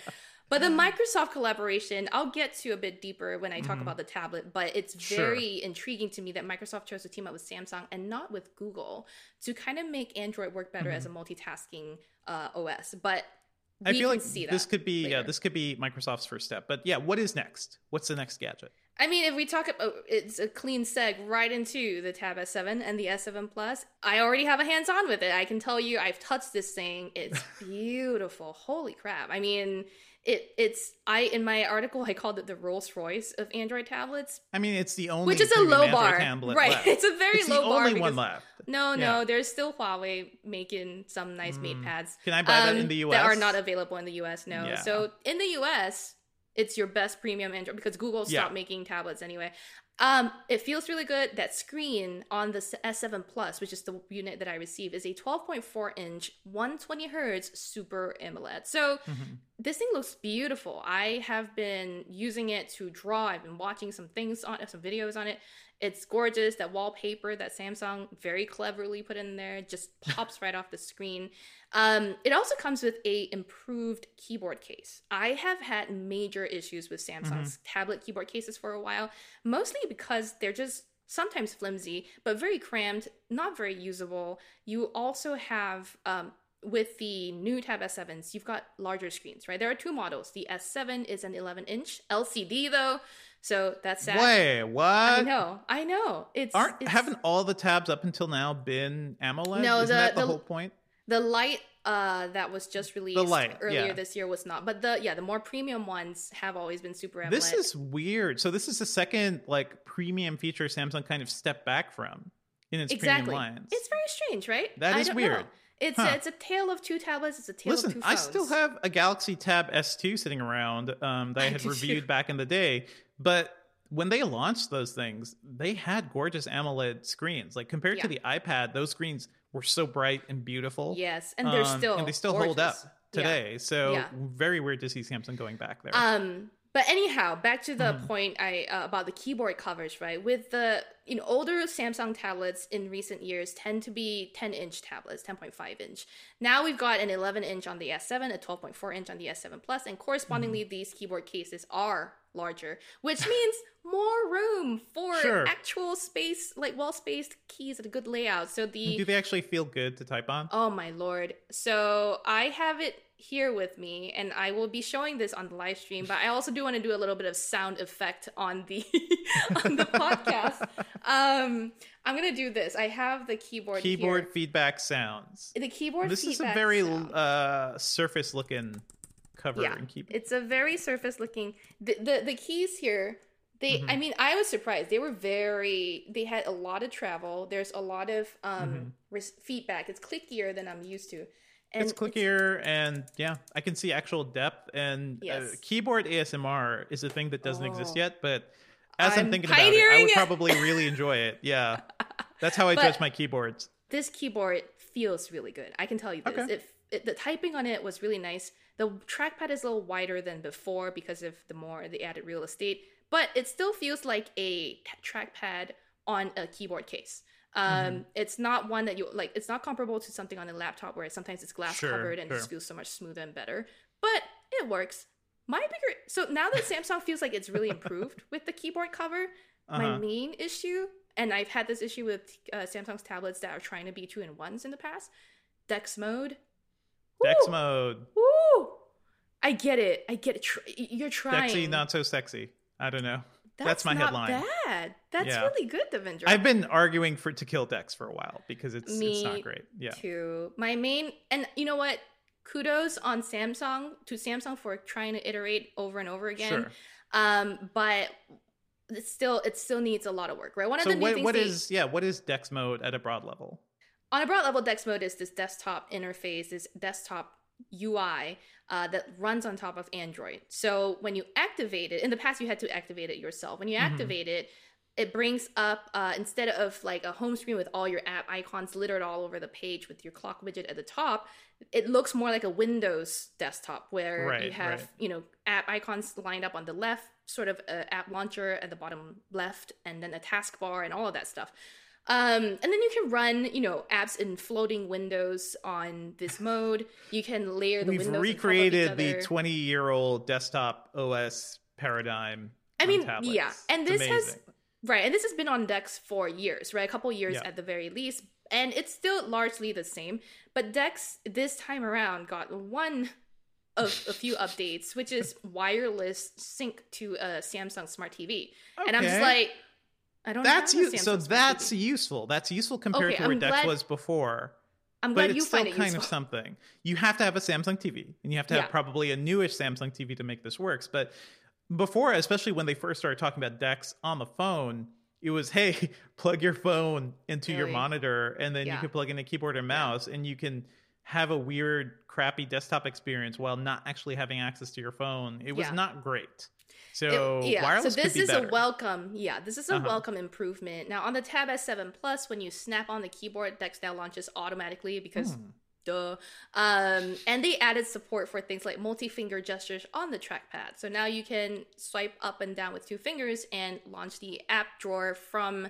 But the Microsoft collaboration, I'll get to a bit deeper when I talk about the tablet. But it's Mm-hmm. Sure. very intriguing to me that Microsoft chose to team up with Samsung and not with Google to kind of make Android work better as a multitasking uh, OS. But Mm-hmm. I feel can like see this that could be yeah, this could be Microsoft's first step. But yeah, what is next? What's the next gadget? I mean, if we talk about oh, it's a clean seg right into the Tab S7 and the S7 Plus. I already have a hands on with it. I can tell you, I've touched this thing. It's beautiful. Holy crap! I mean, it it's I in my article I called it the Rolls Royce of Android tablets, I mean, it's the only which is a low bar, right? left. It's a very it's low the bar. only because- one left. No, Yeah. no, there's still Huawei making some nice mate mm. pads. Can I buy that in um, the U.S. That are not available in the US, no. Yeah. So in the US, it's your best premium Android because Google Yeah. stopped making tablets anyway. Um, it feels really good. That screen on the S7 Plus, which is the unit that I received, is a 12.4 inch, 120 hertz Super AMOLED. So Mm-hmm. This thing looks beautiful. I have been using it to draw. I've been watching some things on some videos on it. It's gorgeous. That wallpaper that Samsung very cleverly put in there just pops right off the screen. Um, it also comes with a improved keyboard case. I have had major issues with Samsung's tablet keyboard cases for a while, mostly because they're just sometimes flimsy, but very crammed, not very usable. You also have um, with the new Tab S7s, you've got larger screens, right? There are two models. The S7 is an 11 inch LCD though, so that's sad. Wait, what? I know, I know. It's Aren't it's, haven't all the tabs up until now been AMOLED? No, Isn't the- that the, the- whole point? the light uh that was just released light, earlier yeah. this year was not, but the yeah the more premium ones have always been Super AMOLED. This is weird. So this is the second like premium feature Samsung kind of stepped back from in its exactly. premium lines. It's very strange, right? That I is don't weird. know. It's Huh. a, it's a tale of two tablets. It's a tale of Listen, two I still have a Galaxy Tab S2 sitting around um, that I had reviewed back in the day, but when they launched those things, they had gorgeous AMOLED screens. Like compared to the iPad, those screens were so bright and beautiful. yes, and they're Um, still and they still hold up gorgeous. Yeah. today. So Yeah. very weird to see Samsung going back there. Um, but anyhow, back to the point I uh, about the keyboard covers, right? With the you know older Samsung tablets in recent years tend to be 10 inch tablets, 10.5 inch. Now we've got an 11 inch on the S7, a 12.4 inch on the S7 Plus, and correspondingly, Mm-hmm. these keyboard cases are larger, which means more room for Sure. actual space, like well spaced keys at a good layout. So the Do they actually feel good to type on? Oh my lord. So I have it here with me and I will be showing this on the live stream, but I also do want to do a little bit of sound effect on the on the podcast. Um I'm going to do this. I have the keyboard Keyboard here. feedback sounds. The keyboard This is a very sound. uh, surface looking cover yeah. and keyboard. It's a very surface looking the the, the keys here they Mm-hmm. I mean I was surprised. They were very they had a lot of travel. There's a lot of um res- feedback. It's clickier than I'm used to. And it's clickier and yeah, I can see actual depth and uh, keyboard ASMR is a thing that doesn't exist Oh. yet, but as I'm, I'm thinking about it, I would it. probably really enjoy it. Yeah. That's how I But- judge my keyboards. this keyboard feels really good. I can tell you this. Okay. It, it, the typing on it was really nice. The trackpad is a little wider than before because of the more the added real estate, but it still feels like a trackpad on a keyboard case. Um, Mm-hmm. it's not one that you like. It's not comparable to something on a laptop where sometimes it's glass Sure, covered and it sure. just feels so much smoother and better. But it works. My bigger so now that Samsung feels like it's really improved with the keyboard cover, my Uh-huh. main issue, and I've had this issue with uh, Samsung's tablets that are trying to be two in ones in the past. Dex mode. Dex Woo! mode. Woo! I get it. I get it. You're trying. Dexy, not so sexy. I don't know. That's, That's, my not headline. Bad. That's Yeah. really good, Devindra. I've been arguing for to kill Dex for a while because it's Me it's not great. Yeah. too. My main and you know what? Kudos on Samsung to Samsung for trying to iterate over and over again. Sure. Um, but it's still it still needs a lot of work, right? One of So the new what things what they- is yeah, what is Dex mode at a broad level? on a broad level, Dex mode is this desktop interface, this desktop UI uh, that runs on top of Android. So when you activate it, in the past you had to activate it yourself. When you Mhm. activate it, it brings up uh, instead of like a home screen with all your app icons littered all over the page with your clock widget at the top, it looks more like a Windows desktop where you have right. you know app icons lined up on the left, sort of a app launcher at the bottom left, and then a taskbar and all of that stuff. Um, and then you can run, you know, apps in floating windows on this mode. You can layer the We've windows. on top of each recreated the 20 year old desktop OS paradigm. I mean, tablets. yeah, and It's this has right, and this has been on Dex for years, right? A couple years Yeah. at the very least, and it's still largely the same. But Dex this time around got one of a few updates, which is wireless sync to a Samsung Smart TV, and I'm just like, I don't. That's have a you. So that's useful. That's useful compared Okay, to where I'm Dex glad- was before. I'm But glad it's you still find it kind useful. of something. You have to have a Samsung TV, and you have to have Yeah. probably a newish Samsung TV to make this works. But before, especially when they first started talking about Dex on the phone, it was hey, plug your phone into your monitor, and then you can plug in a keyboard and mouse, and you can have a weird, crappy desktop experience while not actually having access to your phone. It was Yeah. not great. So It- yeah, so this be is better. a welcome. Yeah, this is a Uh-huh. welcome improvement. Now on the Tab S7 Plus, when you snap on the keyboard, Dex now launches automatically because Hmm. duh. Um, and they added support for things like multi-finger gestures on the trackpad. So now you can swipe up and down with two fingers and launch the app drawer from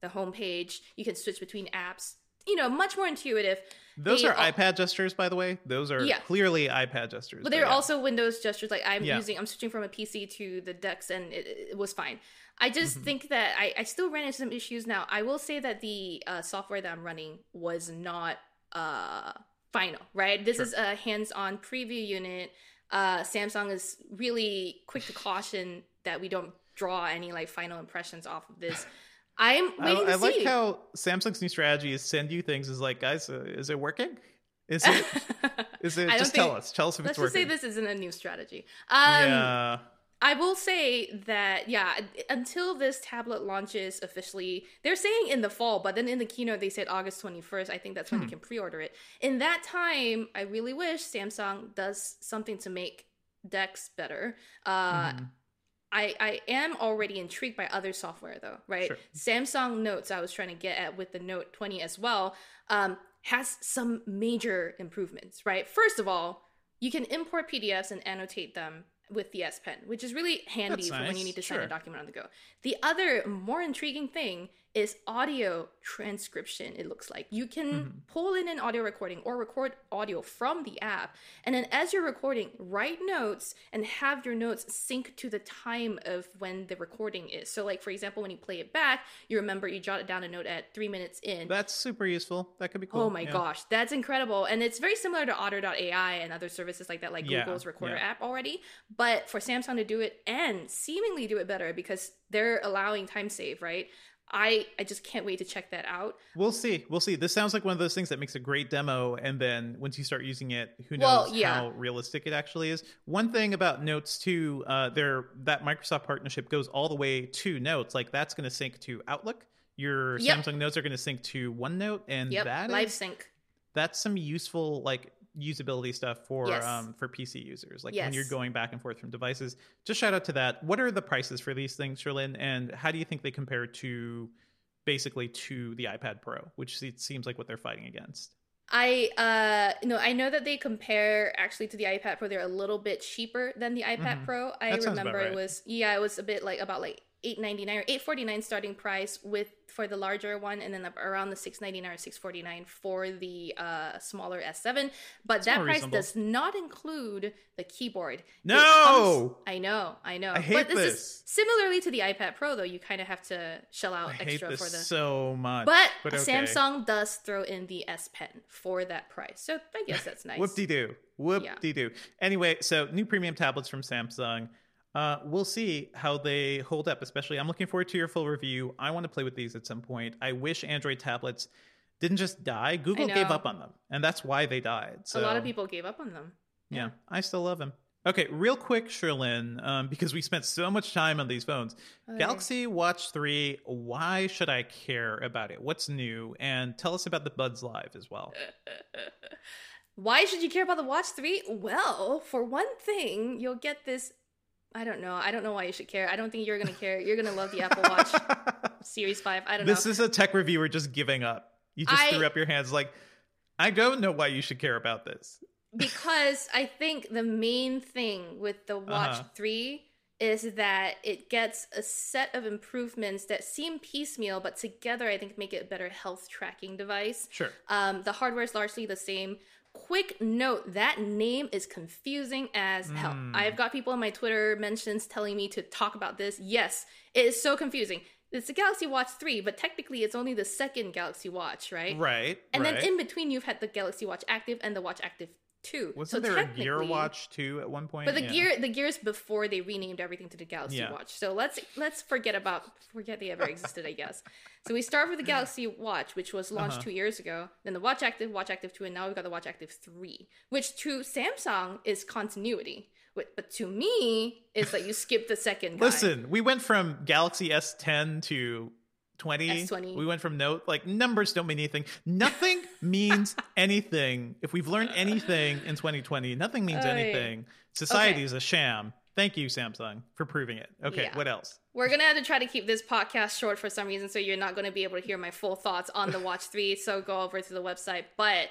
the home page. You can switch between apps. You know, much more intuitive. Those They are al- iPad gestures, by the way. Those are Yeah. clearly iPad gestures. But they're yeah. also Windows gestures. Like I'm Yeah. using, I'm switching from a PC to the Dex, and it, it was fine. I just Mm-hmm. think that I, I still ran into some issues. Now I will say that the uh, software that I'm running was not uh, final. Right, this Sure. is a hands-on preview unit. Uh, Samsung is really quick to caution that we don't draw any like final impressions off of this. I'm I, waiting I to like how Samsung's new strategy is send you things is like, guys, uh, is it working? Is it? Is it? I Just tell us. Tell us if it's working. Let's say this isn't a new strategy. Um, yeah. I will say that yeah, until this tablet launches officially, they're saying in the fall, but then in the keynote they said August 21st. I think that's when you Hmm. can pre-order it. In that time, I really wish Samsung does something to make Dex better. Uh Mhm. I, I am already intrigued by other software though, right? Sure. Samsung Notes, I was trying to get at with the Note 20 as well, um, has some major improvements, right? First of all, you can import PDFs and annotate them with the S Pen, which is really handy That's for when you need to Sure. a document on the go. The other more intriguing thing is audio transcription, it looks like. You can Mm-hmm. pull in an audio recording or record audio from the app. And then as you're recording, write notes and have your notes sync to the time of when the recording is. So, like, for example, when you play it back, you remember you jotted down a note at three minutes in. That's super useful. That could be cool. Oh my yeah. gosh, that's incredible. And it's very similar to Otter.ai and other services like that, like Yeah, Google's Recorder yeah. app already. But for Samsung to do it and seemingly do it better because they're allowing time save, right? I, I just can't wait to check that out. We'll see. We'll see. This sounds like one of those things that makes a great demo, and then once you start using it, who knows Well, yeah. how realistic it actually is. One thing about Notes too, uh, there that Microsoft partnership goes all the way to Notes. Like that's going to sync to Outlook. Your Yep. Samsung Notes are going to sync to OneNote, and Yep, that live is- sync. that's some useful like usability stuff for Yes. um for PC users. Like when you're going back and forth from devices. Just shout out to that. What are the prices for these things, Cherlynn? And how do you think they compare to basically to the iPad Pro, which it seems like what they're fighting against. I uh no, I know that they compare actually to the iPad Pro. They're a little bit cheaper than the iPad Mhm. Pro. I That sounds about remember it was yeah, it was a bit like about like eight ninety nine or eight forty nine starting price with for the larger one, and then around the six ninety nine or six forty nine for the uh smaller S seven. But that price reasonable. does not include the keyboard. No! comes- I know, I know. I hate but this, this. is similarly to the iPad Pro though. You kind of have to shell out I hate extra this for the so much. but, okay. Samsung does throw in the S Pen for that price. So I guess that's nice. Whoop de doo. Whoop de doo. Anyway, so new premium tablets from Samsung. Uh, we'll see how they hold up, especially. I'm looking forward to your full review. I want to play with these at some point. I wish Android tablets didn't just die. Google gave up on them, and that's why they died. So, A lot of people gave up on them. Yeah, I still love them. Okay, real quick, Cherlynn, um, because we spent so much time on these phones. Okay. Galaxy Watch 3, why should I care about it? What's new? And tell us about the Buds Live as well. Why should you care about the Watch 3? Well, for one thing, you'll get this. I don't know. I don't know why you should care. I don't think you're going to care. You're going to love the Apple Watch Series 5. I don't this know. This is a tech reviewer just giving up. You just I- threw up your hands like, I don't know why you should care about this. because I think the main thing with the Watch Uh-huh. 3 is that it gets a set of improvements that seem piecemeal, but together I think make it a better health tracking device. Sure. Um, the hardware is largely the same. Quick note that name is confusing as hell. Mm. I've got people in my Twitter mentions telling me to talk about this. Yes, it is so confusing. It's the Galaxy Watch 3, but technically it's only the second Galaxy Watch, right? Right. And right. then in between, you've had the Galaxy Watch Active and the Watch Active 2. Wasn't so there a Gear Watch two at one point? But the Yeah. gear, the gears before they renamed everything to the Galaxy Yeah. Watch. So let's let's forget about forget they ever existed. I guess. So we start with the Galaxy Watch, which was launched Uh-huh. two years ago. Then the Watch Active, Watch Active Two, and now we've got the Watch Active Three, which to Samsung is continuity. But, but to me, it's like you skip the second. Guy. Listen, we went from Galaxy S10 to 20. S20. We went from Note. Like numbers don't mean anything. Nothing means anything. If we've learned anything in 2020, nothing means anything. Society Okay. is a sham. Thank you, Samsung, for proving it. Okay, Yeah. what else? We're gonna have to try to keep this podcast short for some reason, so you're not gonna be able to hear my full thoughts on the Watch 3. So go over to the website. But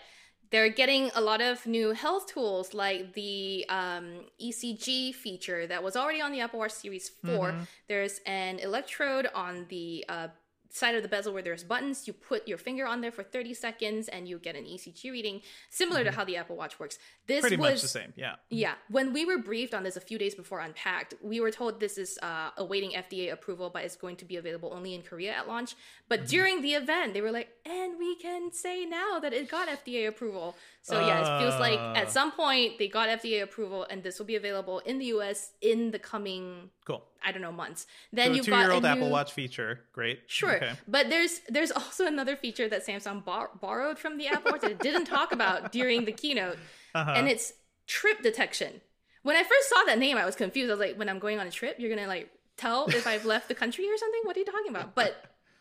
they're getting a lot of new health tools like the um, ECG feature that was already on the Apple Watch Series 4. Mhm. There's an electrode on the uh, side of the bezel where there's buttons. You put your finger on there for 30 seconds and you get an ECG reading, similar to how the Apple Watch works. This Mm-hmm. Pretty was much the same. Yeah. yeah, when we were briefed on this a few days before Unpacked, we were told this is uh, awaiting FDA approval, but it's going to be available only in Korea at launch. But during the event, they were like, and we can say now that it got FDA approval. So yeah, it feels like Uh. at some point they got FDA approval, and this will be available in the US in the coming, Cool. I don't know, months. Then so you've got a old Apple Watch feature. Great. Sure, Okay. but there's there's also another feature that Samsung bar- borrowed from the Apple Watch that it didn't talk about during the keynote, Uh-huh. and it's trip detection. When I first saw that name, I was confused. I was like, when I'm going on a trip, you're gonna like tell if I've left the country or something. What are you talking about? But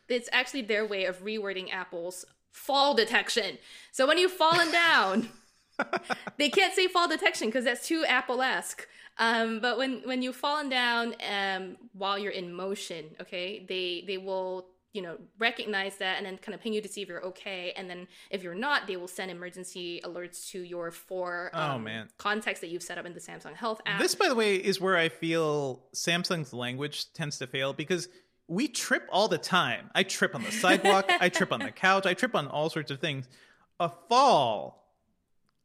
it's actually their way of rewording Apple's fall detection. So when you've fallen down, they can't say fall detection because that's too Apple-esque. Um, but when when you've fallen down um, while you're in motion, okay, they they will you know recognize that and then kind of ping you to see if you're okay. And then if you're not, they will send emergency alerts to your four Oh, um, man. contacts that you've set up in the Samsung Health app. This, by the way, is where I feel Samsung's language tends to fail because we trip all the time. I trip on the sidewalk, I trip on the couch, I trip on all sorts of things. A fall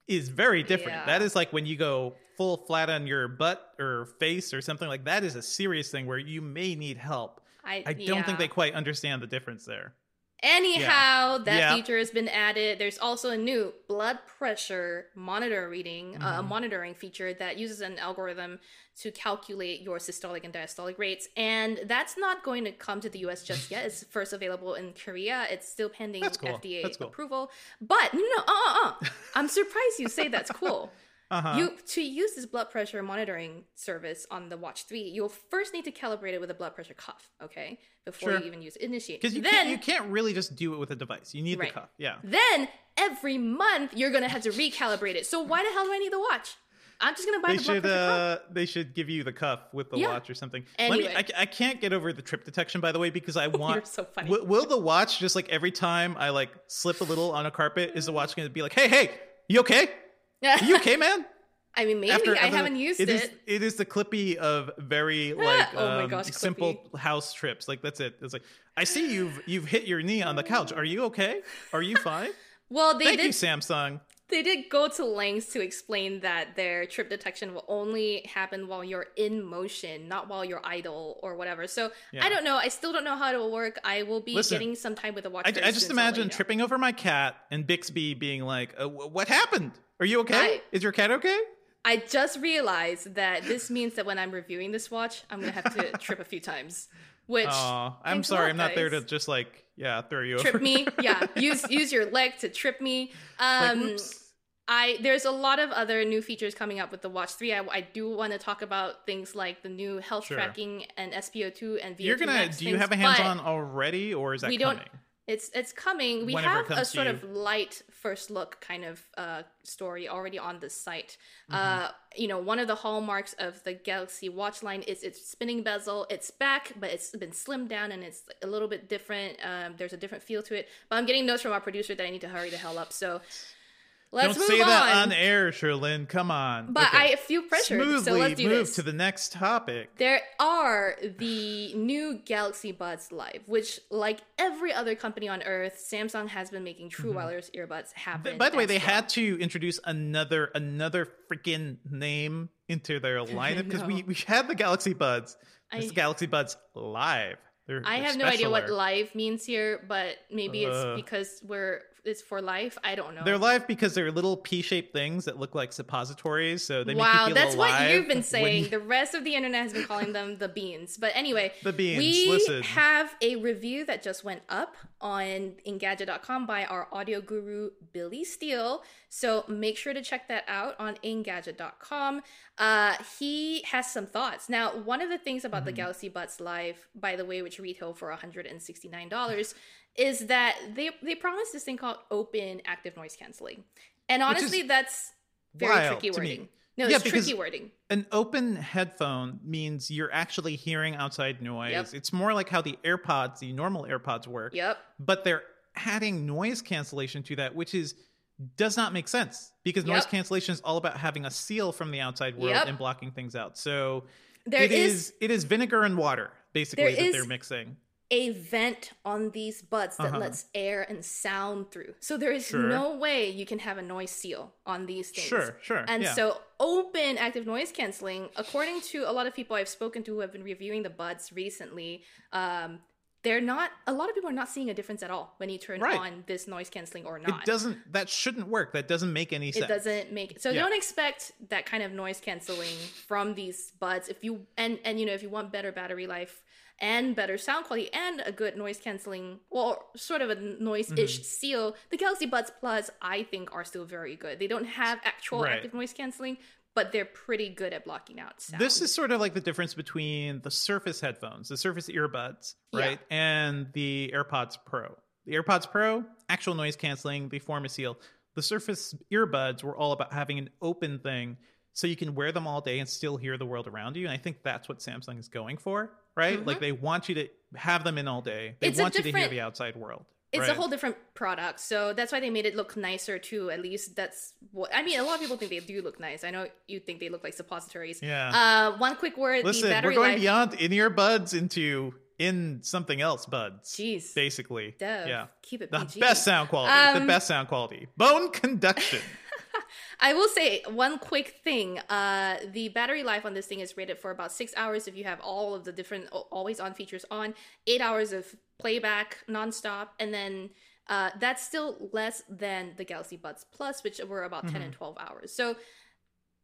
is very different. Yeah. That is like when you go full flat on your butt or face or something like that is a serious thing where you may need help. I, I don't think they quite understand the difference there. Anyhow, that Yeah. feature has been added. There's also a new blood pressure monitor reading, uh, a Mhm. monitoring feature that uses an algorithm to calculate your systolic and diastolic rates. And that's not going to come to the US just yet. It's first available in Korea. It's still pending cool. FDA cool. approval. But no, no, uh, uh, uh. I'm surprised you say that's cool. Uh-huh. You to use this blood pressure monitoring service on the Watch 3, you'll first need to calibrate it with a blood pressure cuff, okay? Before Sure. you even use it. Initiate. Because you, then can't, you can't really just do it with a device. You need Right. the cuff. Yeah. then every month you're gonna have to recalibrate it. So why the hell do I need the watch? I'm just gonna buy They the should Block Perfect cuff. uh they should give you the cuff with the Yeah. watch or something. Let me. Anyway. I, I can't get over the trip detection by the way because I want. You're so funny. Will, will the watch just like every time I like slip a little on a carpet, is the watch going to be like, "Hey, hey, you okay? You okay, man?" I mean, maybe After- I haven't used it it. is it is the clippy of very like Oh um, gosh, simple house trips. Like that's it. It's like I see you've you've hit your knee on the couch. Are you okay? Are you fine? well, they Thank did you, Samsung. they did go to lengths to explain that their trip detection will only happen while you're in motion, not while you're idle or whatever. So Yeah. I don't know. I still don't know how it will work. I will be Listen, getting some time with the watch. I, I just soon, so I'll let imagine tripping over my cat and Bixby being like, uh, "What happened? Are you okay? I- Is your cat okay?" I just realized that this means that when I'm reviewing this watch, I'm gonna have to trip a few times. Which Aw, I'm sorry, I'm not there to just like yeah throw you trip over. me. Yeah, use use your leg to trip me. Um, whoops. I there's a lot of other new features coming up with the Watch 3. I, I do want to talk about things like the new health Sure. tracking and SPO2 and VO2 You're gonna. Do you things, have a hands-on already, or is that we coming? don't- It's it's coming. We Whenever have a sort of light first look kind of uh, story already on the site. Mm-hmm. Uh, you know, one of the hallmarks of the Galaxy Watch line is its spinning bezel. It's back, but it's been slimmed down and it's a little bit different. Um, there's a different feel to it. But I'm getting notes from our producer that I need to hurry the hell up. So let's don't say on. that on air, Cherlynn. Come on. But Okay. I feel pressured, Smoothly so let's do move this. to the next topic. There are the new Galaxy Buds Live, which, like every other company on Earth, Samsung has been making true wireless earbuds happen. By the way, they well. had to introduce another another freaking name into their lineup because we we had the Galaxy Buds. I- the Galaxy Buds Live. They're, I they're have no idea what live means here, but maybe Uh. it's because we're it's for life. I don't know. They're live because they're little P-shaped things that look like suppositories, so they wow, make you feel that's what you've been saying. you- The rest of the internet has been calling them the beans. But anyway, The beans, We listen. have a review that just went up on Engadget.com by our audio guru Billy Steele. So make sure to check that out on Engadget.com. Uh, he has some thoughts. Now, one of the things about Mm-hmm. the Galaxy Buds Live, by the way, which retail for $169, is that they they promised this thing called open active noise canceling. And honestly, that's very tricky wording. No, Yeah, it's tricky wording. An open headphone means you're actually hearing outside noise. Yep. It's more like how the AirPods, the normal AirPods work. Yep. But they're adding noise cancellation to that, which is does not make sense because noise Yep. cancellation is all about having a seal from the outside world Yep. and blocking things out. So There it is- is it is vinegar and water basically that is- they're mixing. A vent on these buds that Uh-huh. lets air and sound through. So there is Sure. no way you can have a noise seal on these things. Sure, sure, And yeah. so open active noise canceling, according to a lot of people I've spoken to who have been reviewing the buds recently, um, they're not a lot of people are not seeing a difference at all when you turn Right. on this noise canceling or not. It doesn't that shouldn't work. That doesn't make any sense. It doesn't make so Yeah. don't expect that kind of noise canceling from these buds if you and and you know if you want better battery life and better sound quality and a good noise canceling well sort of a noise-ish Mm-hmm. seal the Galaxy Buds Plus I think are still very good they don't have actual Right. active noise canceling but they're pretty good at blocking out sound This is sort of like the difference between the Surface headphones, the Surface earbuds, Yeah. right, and the AirPods Pro. The AirPods Pro, actual noise canceling, they form a seal. The Surface earbuds were all about having an open thing so you can wear them all day and still hear the world around you. And I think that's what Samsung is going for, right? Like they want you to have them in all day. They Mm-hmm. It's want you to hear the outside world. it's right? a whole different product so that's why they made it look nicer too at least that's what i mean a lot of people think they do look nice i know you think they look like suppositories Yeah. uh one quick word the Listen, we're going life beyond in ear buds into in something else buds. Jeez. Basically. Dev, yeah. keep it the best sound quality. the Um, best sound quality. Bone conduction. I will say one quick thing. Uh, the battery life on this thing is rated for about six hours if you have all of the different always on features on, eight hours of playback nonstop, and then uh, that's still less than the Galaxy Buds Plus, which were about 10 and 12 hours. So,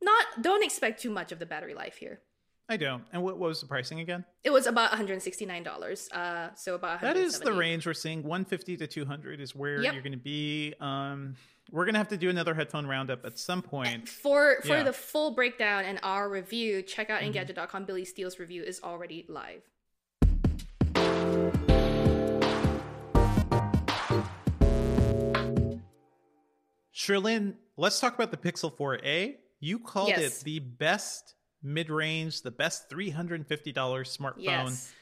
not don't expect too much of the battery life here. I don't. And what, what was the pricing again? It was about $169. Uh, so about That is the range we're seeing. 150 to 200 is where Yep. you're going to be. Um, we're going to have to do another headphone roundup at some point. For for Yeah. Mm-hmm. the full breakdown and our review, check out Engadget.com. Billy Steele's review is already live. Cherlynn, let's talk about the Pixel 4a. You called Yes. it the best mid-range, the best $350 smartphone. Yes.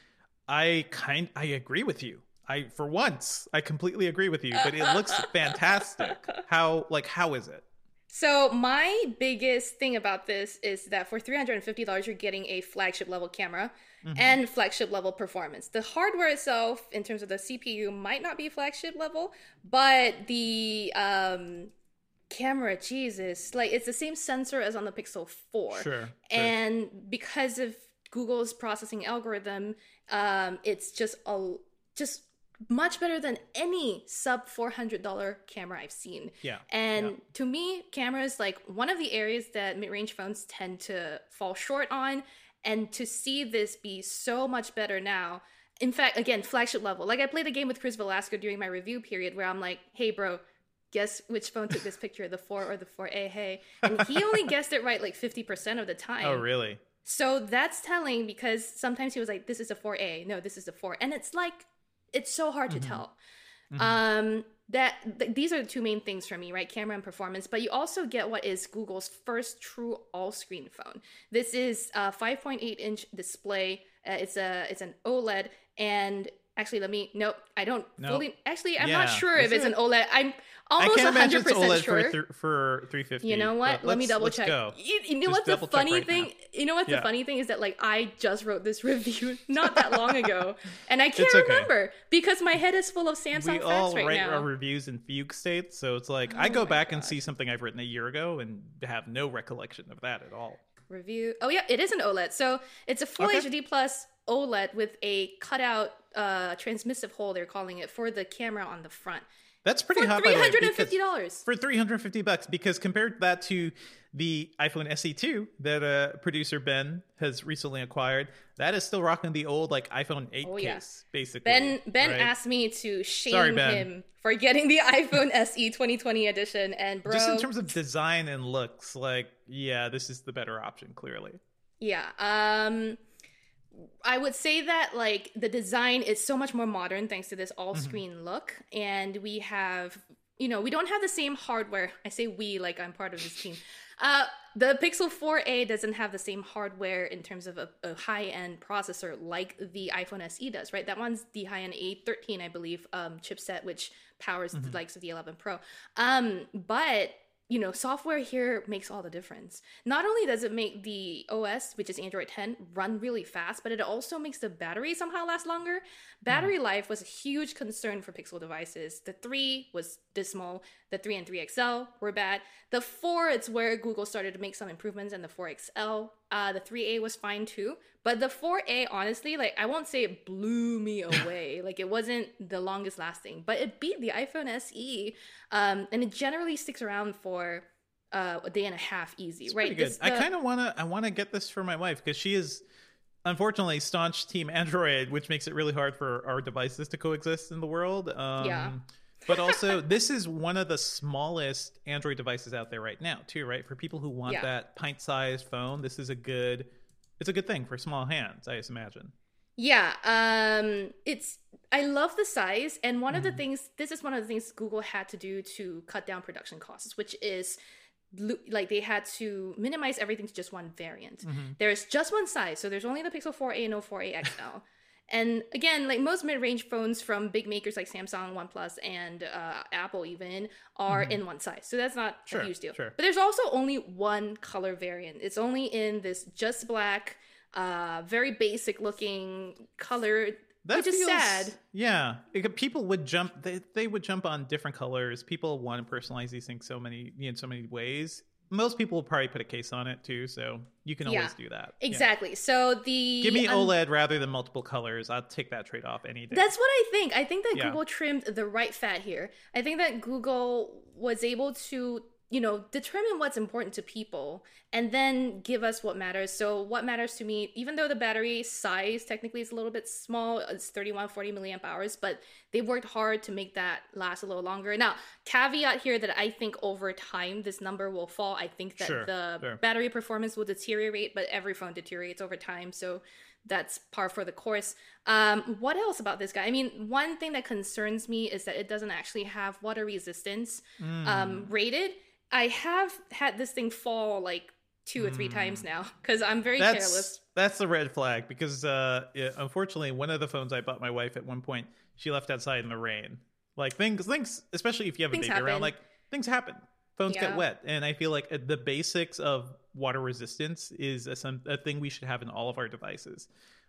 I kind I agree with you. I for once I completely agree with you, but it looks fantastic. How like how is it? So my biggest thing about this is that for $350 you're getting a flagship level camera and flagship level performance. The hardware itself in terms of the CPU might not be flagship level, but the um camera Jesus, like it's the same sensor as on the Pixel 4. Sure, sure. And because of Google's processing algorithm, um it's just a just much better than any sub $400 camera I've seen. Yeah, And yeah. to me, cameras like one of the areas that mid-range phones tend to fall short on and to see this be so much better now. In fact, again, flagship level. Like I played a game with Chris Velazco during my review period where I'm like, "Hey bro, guess which phone took this picture, the 4 or the 4A, hey." And he only guessed it right like 50% of the time. Oh really? So that's telling because sometimes he was like, "This is a 4A, no, this is a 4," and it's like, it's so hard to tell. Um, that th- these are the two main things for me, right? Camera and performance. But you also get what is Google's first true all-screen phone. This is a 5.8 inch display. Uh, it's a it's an OLED, and actually, let me nope, I don't No. fully. Actually, I'm Yeah, not sure if it's it? an OLED. I'm I almost can't imagine 100 it's OLED percent sure. for th- for 350. You know what? Let me double check. Go. You, you know Just what the funny right thing? now. You know what the funny thing is that like I just wrote this review not that long ago, and I can't okay. remember because my head is full of Samsung we facts all right write now. our reviews in fugue state, so it's like I Oh go my back and see something I've written a year ago and have no recollection of that at all. review. Oh yeah, it is an OLED. So it's a full Okay. HD plus OLED with a cutout uh transmissive hole. They're calling it for the camera on the front That's pretty for hot. three by the way, hundred and fifty dollars. for 350 bucks because compared that to the iphone se2 that uh, producer ben has recently acquired that is still rocking the old like iphone 8 Oh, yeah. case basically Ben Ben right? asked me to shame Sorry, him for getting the iPhone SE 2020 edition, and bro, just in terms of design and looks like yeah this is the better option clearly Yeah. Um I would say that like the design is so much more modern thanks to this all-screen look and we have you know, we don't have the same hardware. I say we like I'm part of this team. Uh the Pixel 4a doesn't have the same hardware in terms of a, a high-end processor like the iPhone SE does, right? That one's the high-end A13, I believe, um, chipset, which powers the likes of the 11 Pro. Um, but you know, software here makes all the difference. Not only does it make the OS, which is Android 10, run really fast, but it also makes the battery somehow last longer. Battery mm. life was a huge concern for Pixel devices. The 3 was dismal, the 3 and 3 XL were bad. The 4, it's where Google started to make some improvements, and the 4 XL. Uh, the 3A was fine too. But the 4A, honestly, like, I won't say it blew me away. like, it wasn't the longest lasting, but it beat the iPhone SE. Um, and it generally sticks around for uh, a day and a half easy, It's right? pretty good This- i kind of want to i want to get this for my wife because she is unfortunately staunch team android which makes it really hard for our devices to coexist in the world um, Yeah. But also this is one of the smallest android devices out there right now too right for people who want Yeah. that pint-sized phone this is a good it's a good thing for small hands i just imagine Yeah, um it's I love the size and one of Mm-hmm. the things this is one of the things Google had to do to cut down production costs, which is like they had to minimize everything to just one variant. Mm-hmm. There's just one size, so there's only the Pixel 4a and no 4a XL. And again, like most mid-range phones from big makers like Samsung, OnePlus, and uh, Apple even are in one size, so that's not Mm-hmm. Sure, a huge deal. sure. But there's also only one color variant. It's only in this just black, uh, very basic looking color, that which is feels- sad. yeah it people would jump they, they would jump on different colors people want to personalize these things so many in so many ways most people will probably put a case on it too so you can Yeah. always do that Yeah. Exactly. So the Give me um, OLED rather than multiple colors. I'll take that trade off any day. That's what I think. I think that Yeah. Google trimmed the right fat here. I think that Google was able to, you know, determine what's important to people and then give us what matters. So what matters to me, even though the battery size technically is a little bit small, it's 3140 milliamp hours, but they worked hard to make that last a little longer. Now, caveat here that I think over time this number will fall. I think that Sure, the sure. battery performance will deteriorate, but every phone deteriorates over time. So that's par for the course. Um, what else about this guy? I mean, one thing that concerns me is that it doesn't actually have water resistance Mm. um, rated. I have had this thing fall like two or three times now because I'm very that's careless. that's the red flag because uh yeah, unfortunately one of the phones i bought my wife at one point she left outside in the rain. Like things things especially if you have Things a baby around like things happen. Phones get wet and i feel like uh, the basics of water resistance is a, some, a thing we should have in all of our devices.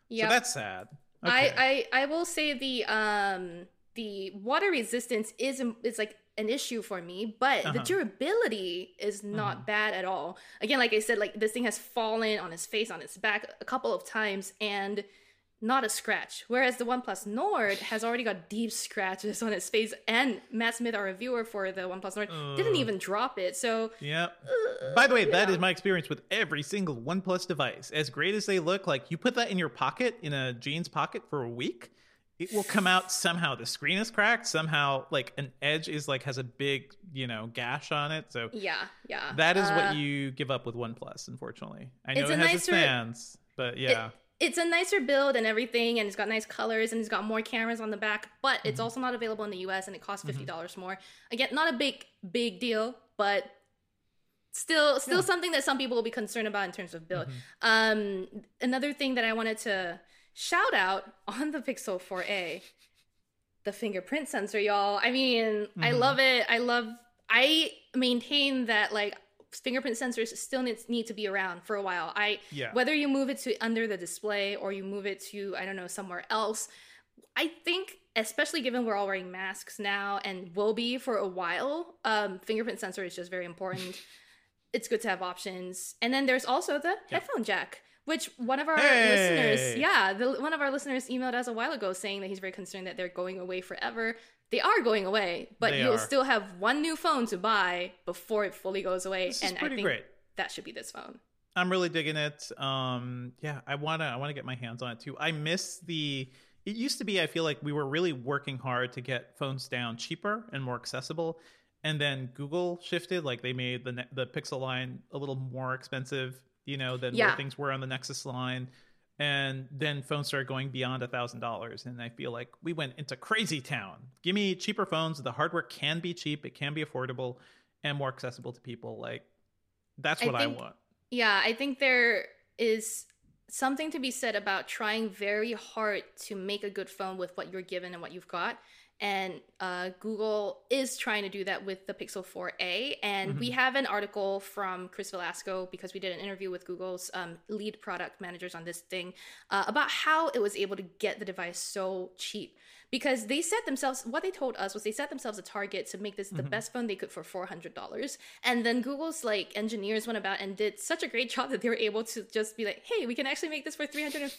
Yeah, so that's sad. Okay. I, I I will say the um the water resistance is is like an issue for me, but the Uh-huh. durability is not Mhm. bad at all. Again, like I said, like this thing has fallen on its face, on its back a couple of times, and not a scratch. Whereas the OnePlus Nord has already got deep scratches on its face, and Matt Smith, our reviewer for the OnePlus Nord, didn't even drop it. So yeah by the way that yeah. is my experience with every single oneplus device as great as they look like you put that in your pocket in a jeans pocket for a week it will come out somehow the screen is cracked somehow like an edge is like has a big you know gash on it so yeah, yeah. that is Uh, what you give up with oneplus unfortunately i know It's it has its fans but yeah it's a nicer build and everything, and it's got nice colors and it's got more cameras on the back, but it's Mm-hmm. also not available in the US and it costs fifty dollars more. Again, not a big big deal, but still still something that some people will be concerned about in terms of build. Mm-hmm. Um another thing that I wanted to shout out on the Pixel 4a, the fingerprint sensor, y'all. I mean, I Mhm. love it. I love I maintain that like fingerprint sensors still need, need to be around for a while. I Yeah. whether you move it to under the display or you move it to I don't know somewhere else, I think especially given we're all wearing masks now and will be for a while, um, fingerprint sensor is just very important. it's good to have options, and then there's also the headphone jack. Which one of our listeners, yeah, the, one of our listeners emailed us a while ago saying that he's very concerned that they're going away forever. They are going away, but They you'll are. still have one new phone to buy before it fully goes away. This is and I think great. that should be this phone. I'm really digging it. Um, yeah, I wanna I wanna get my hands on it too. I miss the. It used to be I feel like we were really working hard to get phones down cheaper and more accessible, and then Google shifted. Like they made the the Pixel line a little more expensive, you know, than Yeah. what things were on the Nexus line. And then phones started going beyond a thousand dollars, and I feel like we went into crazy town. Give me cheaper phones. The hardware can be cheap, it can be affordable, and more accessible to people. Like that's what I think- want. Yeah, I think there is something to be said about trying very hard to make a good phone with what you're given and what you've got. And uh, Google is trying to do that with the Pixel 4a. And we have an article from Chris Velazco because we did an interview with Google's um, lead product managers on this thing uh, about how it was able to get the device so cheap. Because they set themselves, what they told us was they set themselves a target to make this the best phone they could for $400. And then Google's like engineers went about and did such a great job that they were able to just be like, hey, we can actually make this for $350.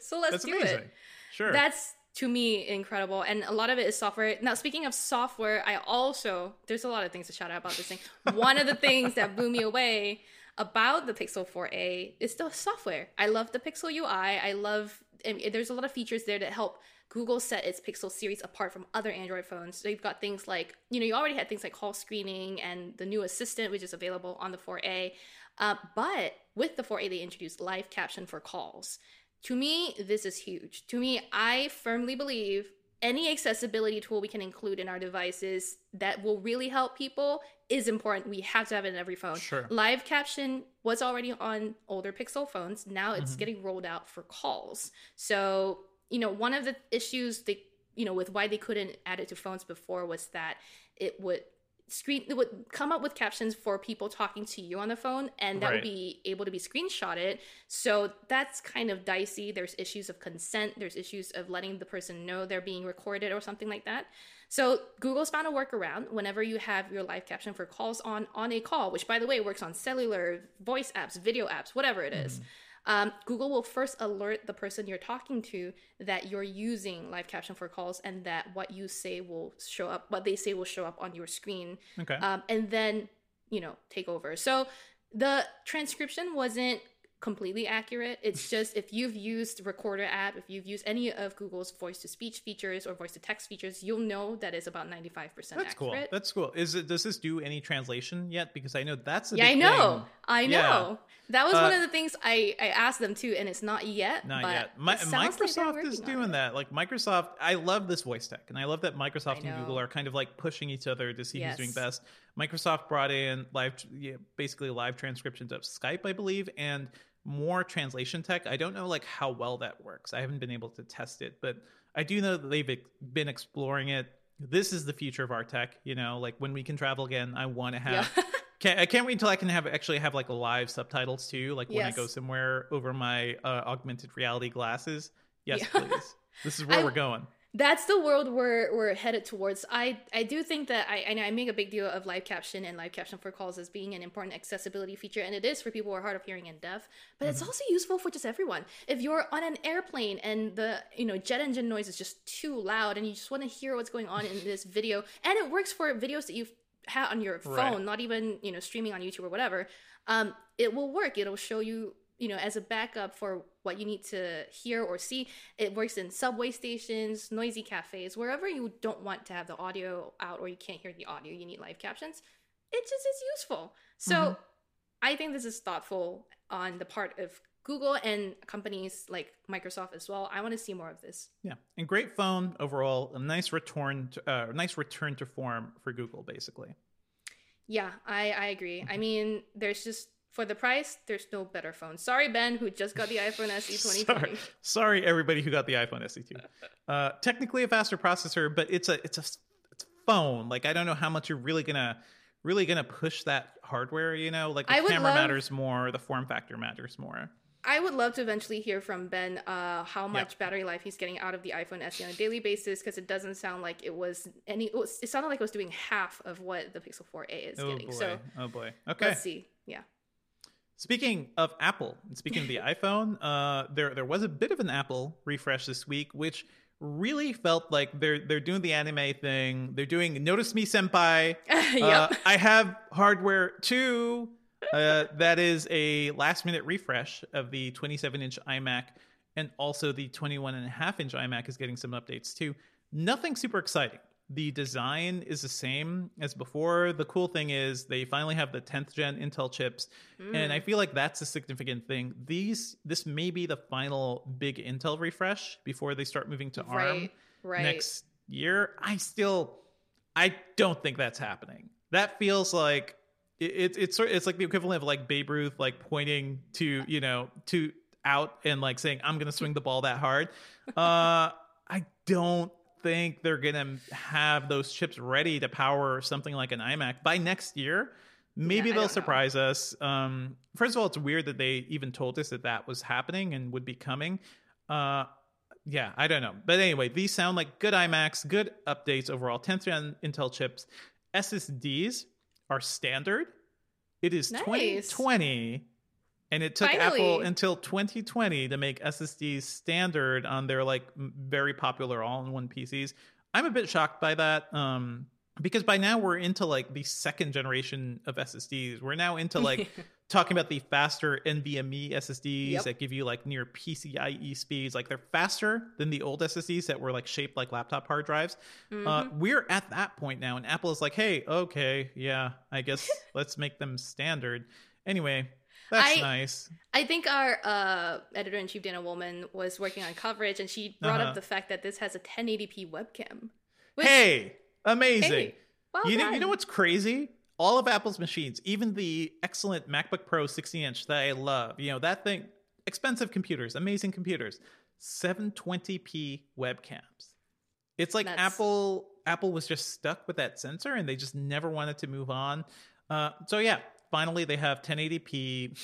So let's That's do amazing. it. Sure. That's to me incredible. And a lot of it is software. Now, speaking of software, I also, there's a lot of things to shout out about this thing. One of the things that blew me away about the Pixel 4a is the software. I love the Pixel UI. I love, and there's a lot of features there that help Google set its Pixel series apart from other Android phones. So you've got things like, you know, you already had things like call screening and the new assistant, which is available on the 4a. Uh, but with the 4a, they introduced live caption for calls. To me, this is huge. To me, I firmly believe any accessibility tool we can include in our devices that will really help people is important. We have to have it in every phone. Sure. Live caption was already on older Pixel phones. Now it's Mm-hmm. getting rolled out for calls. So, you know, one of the issues they, you know, with why they couldn't add it to phones before was that it would screen it would come up with captions for people talking to you on the phone and that Right. would be able to be screenshotted. So that's kind of dicey. There's issues of consent. There's issues of letting the person know they're being recorded or something like that. So google's found a workaround whenever you have your live caption for calls on on a call which by the way works on cellular voice apps video apps whatever it is mm-hmm. Um, Google will first alert the person you're talking to that you're using live caption for calls and that what you say will show up, what they say will show up on your screen, okay. um, and then, you know, take over. So the transcription wasn't completely accurate. It's just if you've used Recorder app, if you've used any of Google's voice to speech features or voice to text features, you'll know that it's about 95% That's cool. accurate. That's cool. Is it does this do any translation yet? Because I know that's a yeah, I know. thing. I know. Yeah. That was Uh, one of the things I, I asked them too, and it's not yet. Not but yet. Mi- it sounds like Microsoft is doing that. Like Microsoft, I love this voice tech, and I love that Microsoft and Google are kind of like pushing each other to see who's doing best. Microsoft brought in live, basically live transcriptions of Skype, I believe, and more translation tech. I don't know like how well that works. I haven't been able to test it, but I do know that they've been exploring it. This is the future of our tech. You know, like when we can travel again, I want to have. Yeah. Can't, I can't wait until I can have actually have like live subtitles too, like when I go somewhere over my uh, augmented reality glasses. Yes, Yeah. please. This is where I- we're going. That's the world we're we're headed towards. I I do think that I and I make a big deal of live caption and live caption for calls as being an important accessibility feature, and it is for people who are hard of hearing and deaf. But it's also useful for just everyone. If you're on an airplane and the you know jet engine noise is just too loud, and you just want to hear what's going on in this video, and it works for videos that you've had on your phone, Right. not even you know streaming on YouTube or whatever. Um, it will work. It'll show you you know as a backup for what you need to hear or see it works in subway stations noisy cafes wherever you don't want to have the audio out or you can't hear the audio you need live captions it just is useful so Mhm. i think this is thoughtful on the part of google and companies like microsoft as well i want to see more of this Yeah, and great phone overall. A nice return, to, uh, nice return to form for Google, basically. yeah i i agree i mean there's just for the price there's no better phone sorry ben who just got the iphone se 2020 Sorry, sorry, everybody who got the iPhone SE2. Uh, technically a faster processor, but it's a it's a it's a phone. Like I don't know how much you're really gonna really gonna push that hardware. You know, like the I camera love- matters more, the form factor matters more. I would love to eventually hear from Ben uh, how much battery life he's getting out of the iPhone SE on a daily basis because it doesn't sound like it was any. It, was, it sounded like it was doing half of what the Pixel 4a is Oh getting. boy, So oh boy. Okay. let's see. Yeah. Speaking of Apple, and speaking of the iPhone, uh, there there was a bit of an Apple refresh this week, which really felt like they're they're doing the anime thing. They're doing Notice Me Senpai. Uh, I have hardware too. Uh, that is a last minute refresh of the 27 inch iMac, and also the 21 and a half inch iMac is getting some updates too. Nothing super exciting. The design is the same as before. The cool thing is they finally have the 10th gen Intel chips, and I feel like that's a significant thing. These this may be the final big Intel refresh before they start moving to ARM Right. Right. next year. I still I don't think that's happening. That feels like it, it, it's sort it's like the equivalent of like Babe Ruth like pointing to you know to out and like saying I'm gonna swing the ball that hard. Uh, I don't think they're gonna have those chips ready to power something like an iMac by next year. Maybe Yeah, they'll don't know. surprise us. Um, first of all, it's weird that they even told us that that was happening and would be coming. Uh, yeah, I don't know. But anyway, these sound like good iMacs, good updates overall. 10th gen Intel chips. SSDs are standard. It is Nice. 2020, and it took Apple until 2020 to make SSDs standard on their like very popular all-in-one PCs. I'm a bit shocked by that. Um, because by now we're into like the second generation of SSDs. We're now into like talking about the faster NVMe SSDs Yep. that give you like near PCIe speeds. Like they're faster than the old SSDs that were like shaped like laptop hard drives. Uh, Mm-hmm. we're at that point now, and Apple is like, hey, okay, yeah, I guess let's make them standard. Anyway, that's I- nice. I think our uh, editor in chief Dana Wollman was working on coverage, and she brought Uh-huh. up the fact that this has a 1080p webcam. Which, hey, amazing. hey, well you know, you know what's crazy? All of Apple's machines, even the excellent MacBook Pro 16 inch that I love, you know, that thing, expensive computers, amazing computers, 720p webcams. It's like That's- Apple Apple was just stuck with that sensor and they just never wanted to move on. Uh, so yeah, finally they have 1080p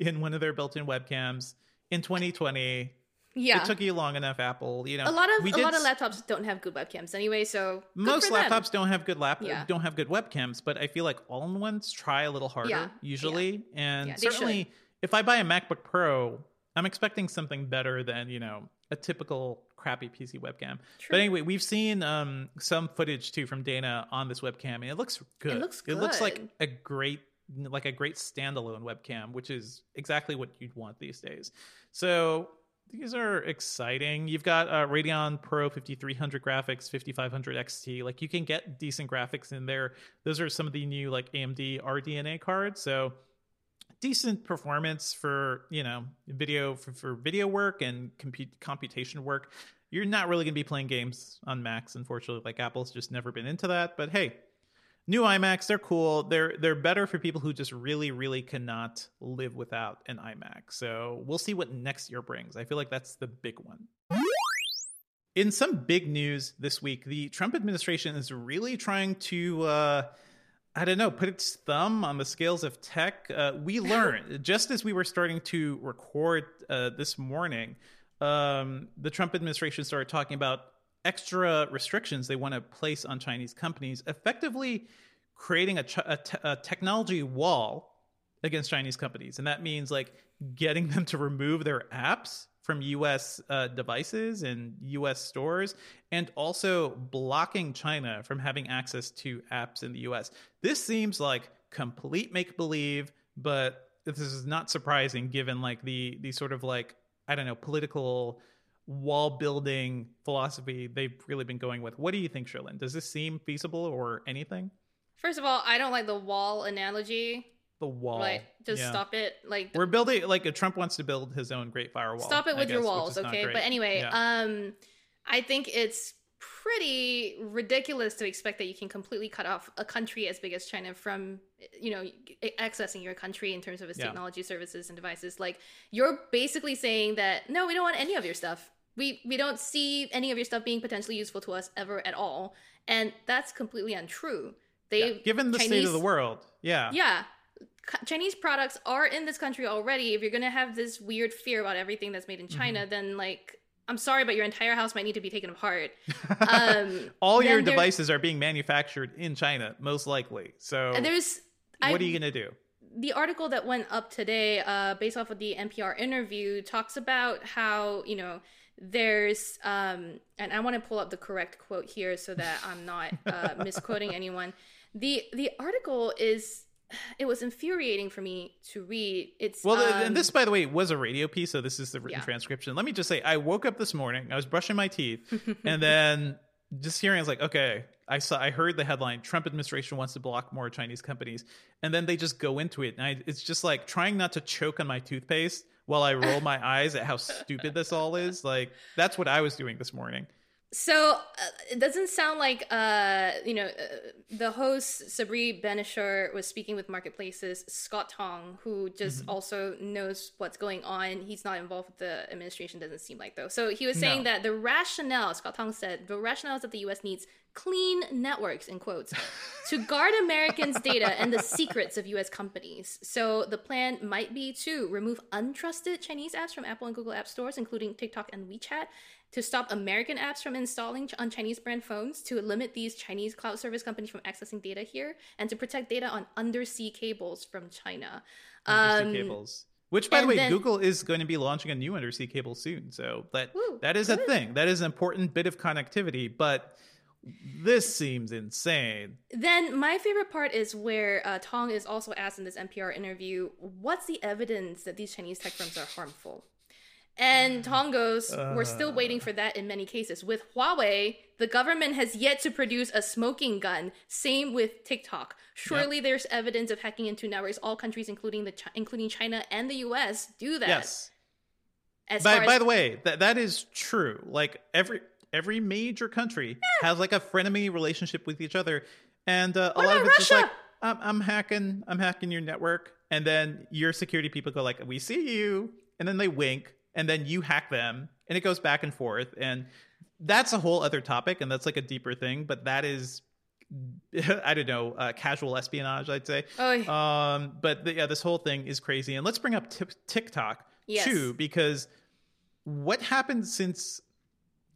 in one of their built-in webcams in 2020. Yeah. It took you long enough, Apple. You know, a lot of a lot of laptops don't have good webcams anyway, so most for them. laptops don't have good lap Yeah. don't have good webcams but i feel like all-in ones try a little harder Yeah. usually and Yeah, they certainly if i buy a macbook pro i'm expecting something better than you know a typical crappy pc webcam True. but anyway we've seen um some footage too from dana on this webcam and it looks good It looks good. it looks like a great like a great standalone webcam which is exactly what you'd want these days so these are exciting. You've got uh, Radeon Pro 5300 graphics, 5500 XT. Like you can get decent graphics in there. Those are some of the new like AMD RDNA cards. So decent performance for you know video for, for video work and compute, computation work. You're not really going to be playing games on Macs, unfortunately. Like Apple's just never been into that. But hey, new iMacs, they're cool. They're they're better for people who just really, really cannot live without an iMac. So we'll see what next year brings. I feel like that's the big one. In some big news this week, the Trump administration is really trying to. Uh, I don't know, put its thumb on the scales of tech. Uh, we learned just as we were starting to record uh, this morning, um, the Trump administration started talking about extra restrictions they want to place on Chinese companies, effectively creating a, a, a technology wall against Chinese companies. And that means like getting them to remove their apps from US uh, devices and US stores, and also blocking China from having access to apps in the US. This seems like complete make believe, but this is not surprising given like the the sort of like I don't know political wall building philosophy they've really been going with. What do you think, Cherlynn? Does this seem feasible or anything? First of all, I don't like the wall analogy the wall. Like, just yeah. stop it. Like, we're building. Like, Trump wants to build his own Great Firewall. Stop it with guess, your walls, okay? But anyway, yeah. um, I think it's pretty ridiculous to expect that you can completely cut off a country as big as China from, you know, accessing your country in terms of its yeah. technology services and devices. Like, you're basically saying that no, we don't want any of your stuff. We we don't see any of your stuff being potentially useful to us ever at all, and that's completely untrue. They given the Chinese, state of the world, yeah, yeah Chinese products are in this country already. If you're gonna have this weird fear about everything that's made in China, mm-hmm. then like I'm sorry, but your entire house might need to be taken apart. Um, All your devices are being manufactured in China, most likely. So there's what I, are you gonna do? The article that went up today, uh, based off of the NPR interview, talks about how you know there's um, and I want to pull up the correct quote here so that I'm not uh, misquoting anyone. The the article is it was infuriating for me to read. It's well, um, and this, by the way, was a radio piece, so this is the written yeah. transcription. Let me just say, I woke up this morning, I was brushing my teeth, and then just hearing, I was like, okay, I saw, I heard the headline: Trump administration wants to block more Chinese companies, and then they just go into it, and I, it's just like trying not to choke on my toothpaste while I roll my eyes at how stupid this all is. Like that's what I was doing this morning. So uh, it doesn't sound like uh, you know uh, the host Sabri Ben-Achour was speaking with marketplaces Scott Tong, who just mm-hmm. also knows what's going on. He's not involved with the administration. Doesn't seem like though. So he was saying no. that the rationale Scott Tong said the rationale is that the U.S. needs clean networks in quotes to guard Americans' data and the secrets of US companies. So the plan might be to remove untrusted Chinese apps from Apple and Google app stores, including TikTok and WeChat, to stop American apps from installing on Chinese brand phones, to limit these Chinese cloud service companies from accessing data here, and to protect data on undersea cables from China. Undersea um, cables. Which, by the way, then, Google is going to be launching a new undersea cable soon. So that that is a thing. That is an important bit of connectivity. But this seems insane. Then my favorite part is where uh, Tong is also asked in this NPR interview, "What's the evidence that these Chinese tech firms are harmful?" And Tongos goes, We're still waiting for that in many cases. With Huawei, the government has yet to produce a smoking gun. Same with TikTok. Surely yep. there's evidence of hacking into networks. All countries, including the including China and the U.S., do that. Yes. As by, as- by the way, that that is true. Like every every major country yeah. has like a frenemy relationship with each other, and uh, a lot of it's Russia? just like I'm, I'm hacking, I'm hacking your network, and then your security people go like, "We see you," and then they wink, and then you hack them and it goes back and forth and that's a whole other topic and that's like a deeper thing but that is I don't know, uh, casual espionage, I'd say. Oh. Um, but the, yeah, this whole thing is crazy. And let's bring up t- TikTok yes. too, because what happened since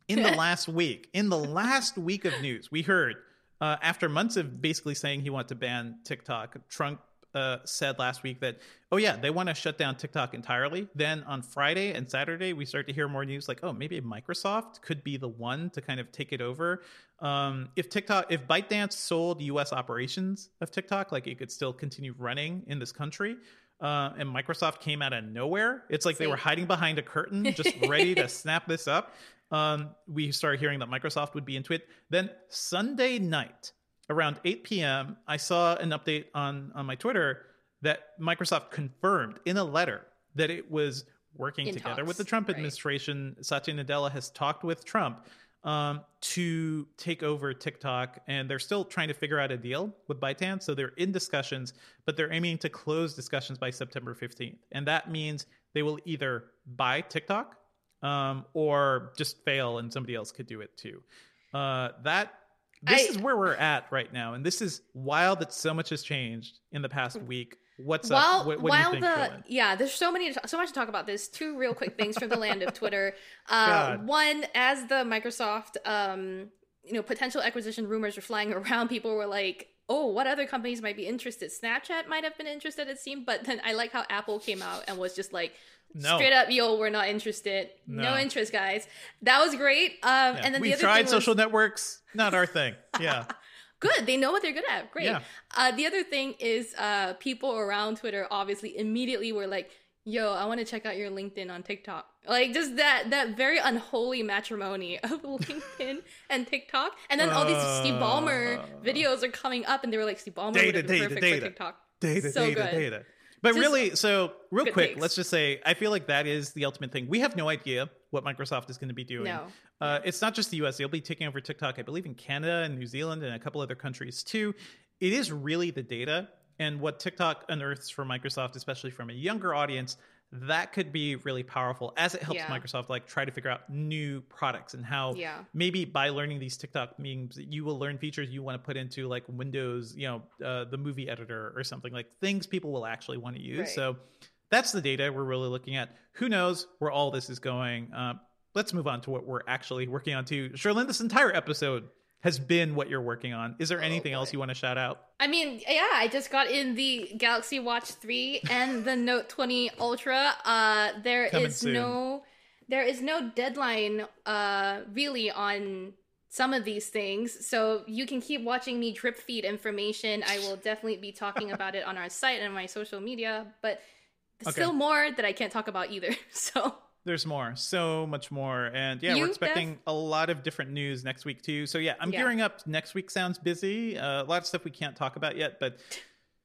in the last week? In the last week of news, we heard uh, after months of basically saying he wanted to ban TikTok, Trump uh, said last week that, oh, yeah, they want to shut down TikTok entirely. Then on Friday and Saturday, we start to hear more news like, oh, maybe Microsoft could be the one to kind of take it over. Um, if TikTok, if ByteDance sold US operations of TikTok, like it could still continue running in this country. Uh, and Microsoft came out of nowhere. It's like they were hiding behind a curtain, just ready to snap this up. Um, we started hearing that Microsoft would be into it. Then Sunday night, around 8 p.m., I saw an update on on my Twitter that Microsoft confirmed in a letter that it was working In together with the Trump right. administration. Satya Nadella has talked with Trump um, to take over TikTok, and they're still trying to figure out a deal with ByteDance. So they're in discussions, but they're aiming to close discussions by September 15th. And that means they will either buy TikTok um, or just fail and somebody else could do it too. Uh, that this I- is where we're at right now, and this is wild that so much has changed in the past week. What's while up? What, what while do you think, the yeah, there's so many so much to talk about. This two real quick things from the land of Twitter. Uh, one, as the Microsoft um, you know potential acquisition rumors were flying around, people were like. Oh, what other companies might be interested? Snapchat might have been interested, it seemed, but then I like how Apple came out and was just like, No. straight up, yo, we're not interested. No, No. interest, guys. That was great. Um, Yeah. and then We've the other tried was- social networks, not our thing. Yeah. good they know what they're good at great Yeah. uh, the other thing is uh, people around twitter obviously immediately were like yo i want to check out your linkedin on tiktok like just that that very unholy matrimony of linkedin and tiktok and then all these steve ballmer videos are coming up and they were like steve ballmer Uh. Data, would have been data, perfect data. for tiktok data, so data, good. data. But Just really, so real quick, takes. let's just say I feel like that is the ultimate thing. We have no idea what Microsoft is going to be doing. No. Uh, it's not just the US. They'll be taking over TikTok, I believe, in Canada and New Zealand and a couple other countries too. It is really the data and what TikTok unearths for Microsoft, especially from a younger audience. That could be really powerful as it helps Yeah. Microsoft like try to figure out new products and how Yeah. maybe by learning these TikTok memes, you will learn features you want to put into like Windows, you know, uh, the movie editor or something like things people will actually want to use. Right. So that's the data we're really looking at. Who knows where all this is going? Uh, let's move on to what we're actually working on too. Cherlynn, this entire episode has been what you're working on. Is Oh, there anything else you want to shout out? I mean, yeah, I just got in the Galaxy Watch 3 and the Note 20 Ultra. Uh there is Coming soon. no there is no deadline uh really on some of these things. So you can keep watching me drip feed information. I will definitely be talking about it on our site and my social media, but Okay. still more that I can't talk about either. So There's more, so much more. And yeah, You, we're expecting Beth? a lot of different news next week too. So yeah, I'm Yeah. gearing up. Next week sounds busy. Uh, a lot of stuff we can't talk about yet, but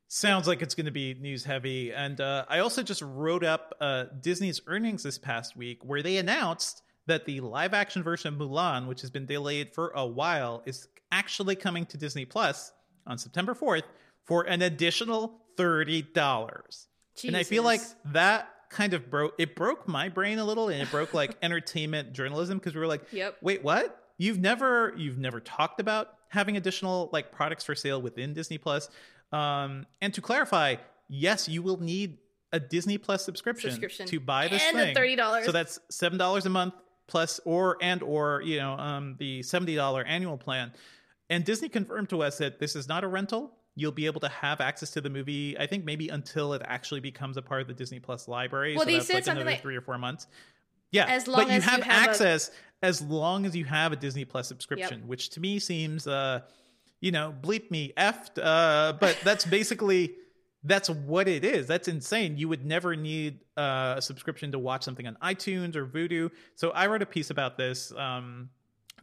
sounds like it's going to be news heavy. And uh, I also just wrote up uh, Disney's earnings this past week where they announced that the live action version of Mulan, which has been delayed for a while, is actually coming to Disney Plus on September 4th for an additional $30. And I feel like that kind of broke it broke my brain a little and it broke like entertainment journalism because we were like, Yep. wait, what? You've never you've never talked about having additional like products for sale within Disney Plus. Um, and to clarify, yes, you will need a Disney Plus subscription, Subscription. to buy this And the thing. $30. So that's seven dollars a month plus or and or you know um, the seventy dollar annual plan. And Disney confirmed to us that this is not a rental. You'll be able to have access to the movie. I think maybe until it actually becomes a part of the Disney Plus library. Well, so they that's said like something another like- three or four months. Yeah, As but long you as you have, have a- access as long as you have a Disney Plus subscription, Yep. which to me seems, uh, you know, bleep me effed. Uh, but that's basically that's what it is. That's insane. You would never need uh, a subscription to watch something on iTunes or Vudu. So I wrote a piece about this, um,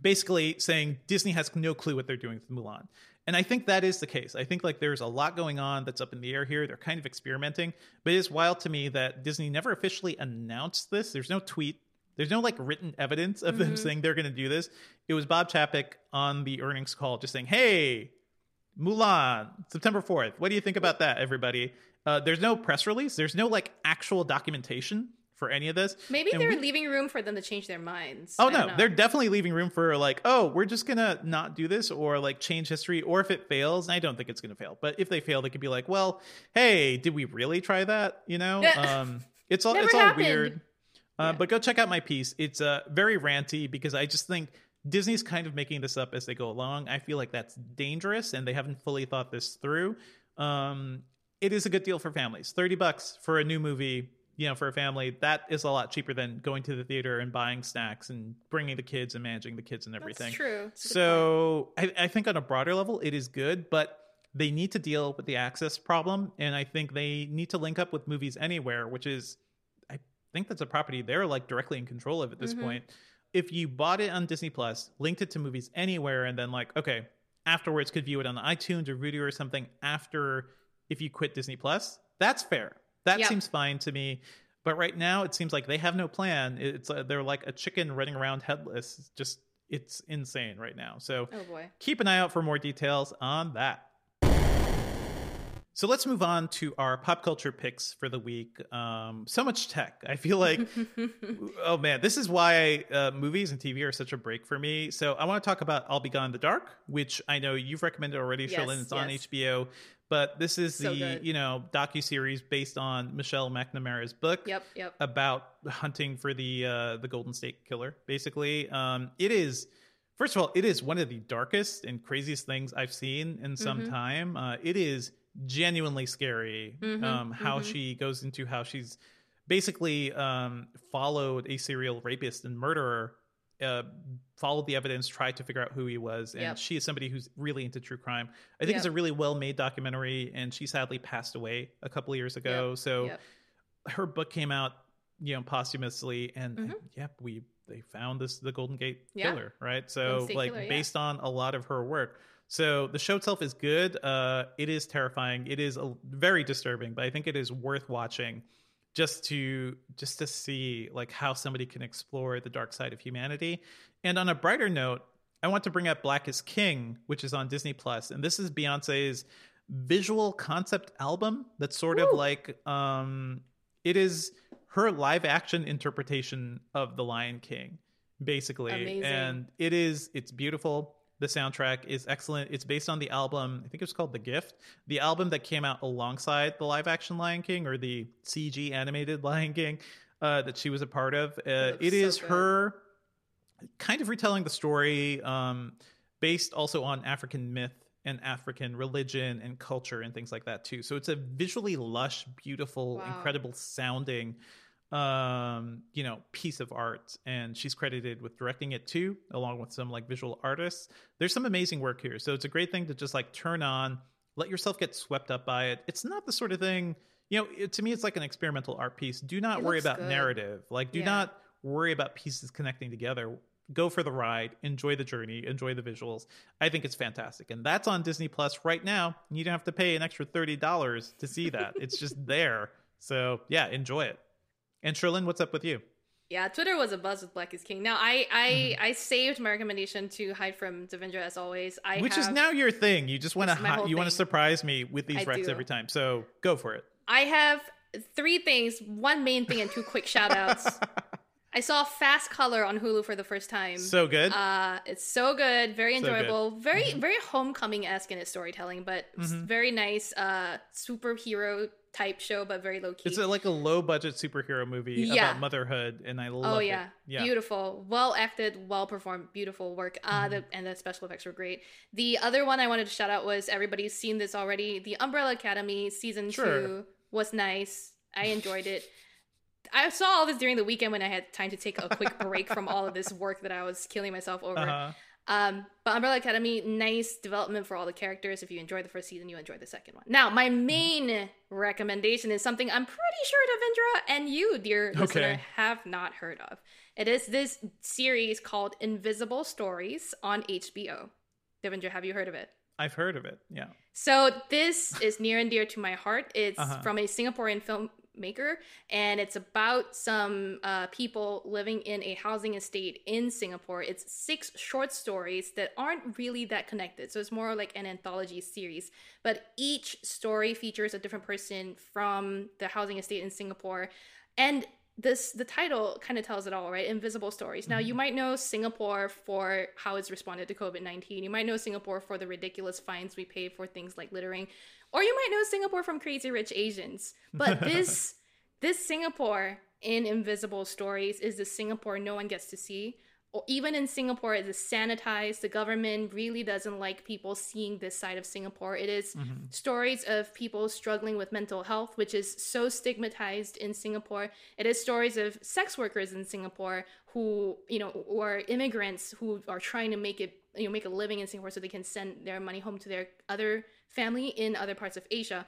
basically saying Disney has no clue what they're doing with Mulan. And I think that is the case. I think like there's a lot going on that's up in the air here. They're kind of experimenting, but it is wild to me that Disney never officially announced this. There's no tweet. There's no like written evidence of them saying they're going to do this. It was Bob Chapek on the earnings call just saying, "Hey, Mulan, September 4th. What do you think about that, everybody?" Uh, there's no press release. There's no like actual documentation for any of this. maybe And they're we- leaving room for them to change their minds. Oh no, they're definitely leaving room for like, oh, we're just gonna not do this or like change history, or if it fails, and I don't think it's gonna fail, but if they fail, they could be like, well, hey, did we really try that? You know, um, it's all it's all happened. weird. Uh, But go check out my piece. It's uh, very ranty because I just think Disney's kind of making this up as they go along. I feel like that's dangerous, and they haven't fully thought this through. Um, it is a good deal for families. Thirty bucks for a new movie you know, for a family, that is a lot cheaper than going to the theater and buying snacks and bringing the kids and managing the kids and everything. That's true. That's So I, I think on a broader level, it is good, but they need to deal with the access problem. And I think they need to link up with Movies Anywhere, which is, I think that's a property they're like directly in control of at this mm-hmm. point. If you bought it on Disney Plus, linked it to Movies Anywhere, and then like, okay, afterwards could view it on iTunes or Vudu or something after if you quit Disney Plus, That's fair. That Yep. seems fine to me. But right now, it seems like they have no plan. It's uh, they're like a chicken running around headless. It's just it's insane right now. So Oh boy. keep an eye out for more details on that. So let's move on to our pop culture picks for the week. Um, so much tech. I feel like, oh man, this is why uh, movies and TV are such a break for me. So I want to talk about I'll Be Gone in the Dark, which I know you've recommended already, Yes, Cherlynn. It's on. HBO. But this is So the good. you know docu series based on Michelle McNamara's book Yep, yep. about hunting for the uh, the Golden State Killer. Basically, um, it is. First of all, it is one of the darkest and craziest things I've seen in some Mm-hmm. time. Uh, it is genuinely scary. Mm-hmm, um, how she goes into how she's basically um, followed a serial rapist and murderer. Uh, followed the evidence, tried to figure out who he was, and Yep. she is somebody who's really into true crime. I think it's a really well made documentary, and she sadly passed away a couple of years ago. Yep, So yep. her book came out, you know, posthumously, and, and Mhm. yep, we they found this the Golden Gate Yeah. Killer, right? So like Killer, yeah. based on a lot of her work. So the show itself is good. Uh, it is terrifying. It is a, very disturbing, but I think it is worth watching just to just to see like how somebody can explore the dark side of humanity. And on a brighter note, I want to bring up Black is King, which is on Disney Plus, and this is Beyonce's visual concept album that's sort of like um it is her live action interpretation of The Lion King basically Amazing. and it is it's beautiful the soundtrack is excellent it's based on the album i think it's called the gift the album that came out alongside the live action lion king or the cg animated lion king uh, that she was a part of uh, it so is good. her kind of retelling the story um, based also on african myth and african religion and culture and things like that too so it's a visually lush beautiful Wow. incredible sounding um you know piece of art and she's credited with directing it too along with some like visual artists. There's some amazing work here so it's a great thing to just like turn on let yourself get swept up by it. It's not the sort of thing you know it, to me it's like an experimental art piece. Do not It worry about good. narrative. Like do Yeah. not worry about pieces connecting together. Go for the ride. Enjoy the journey. Enjoy the visuals. I think it's fantastic and that's on disney plus right now. You don't have to pay an extra $30 to see that. It's just there. So yeah enjoy it and Cherlynn, what's up with you? Yeah, Twitter was a buzz with Black is King. Now, I I, Mm-hmm. I saved my recommendation to hide from Devindra as always. I Which is now your thing. You just want to whole you want to surprise me with these I recs do. every time. So go for it. I have three things, one main thing and two quick shout outs. I saw Fast Color on Hulu for the first time. So good. Uh, it's so good, very So good. Mm-hmm. enjoyable, very very homecoming esque in its storytelling, but it's very nice. Uh, superhero type show, but very low key. it's a, like a low budget superhero movie Yeah. about motherhood, and I love oh it. yeah. Yeah. beautiful, well acted, well performed, beautiful work. Uh, Mm-hmm. the, and the special effects were great. The other one I wanted to shout out was everybody's seen this already. The Umbrella Academy season Sure. two was nice. I enjoyed it. I saw all this during the weekend when I had time to take a quick break from all of this work that I was killing myself over. Uh-huh. Um, but Umbrella Academy, nice development for all the characters. If you enjoyed the first season, you enjoyed the second one. Now, my main recommendation is something I'm pretty sure Devindra and you, dear listener, Okay. have not heard of. It is this series called Invisible Stories on HBO. Devindra, have you heard of it? I've heard of it. Yeah. So this is near and dear to my heart. It's Uh-huh. from a Singaporean filmmaker, and it's about some uh, people living in a housing estate in Singapore. It's six short stories that aren't really that connected, so it's more like an anthology series. But each story features a different person from the housing estate in Singapore, and this the title kind of tells it all right? Invisible stories. Now you might know singapore for how it's responded to covid-19 you might know singapore for the ridiculous fines we pay for things like littering or you might know singapore from crazy rich asians but this this singapore in invisible stories is the singapore no one gets to see or even in Singapore, it is sanitized. The government really doesn't like people seeing this side of Singapore. It is mm-hmm. stories of people struggling with mental health, which is so stigmatized in Singapore. It is stories of sex workers in Singapore who, you know, or immigrants who are trying to make it, you know, make a living in Singapore so they can send their money home to their other family in other parts of Asia.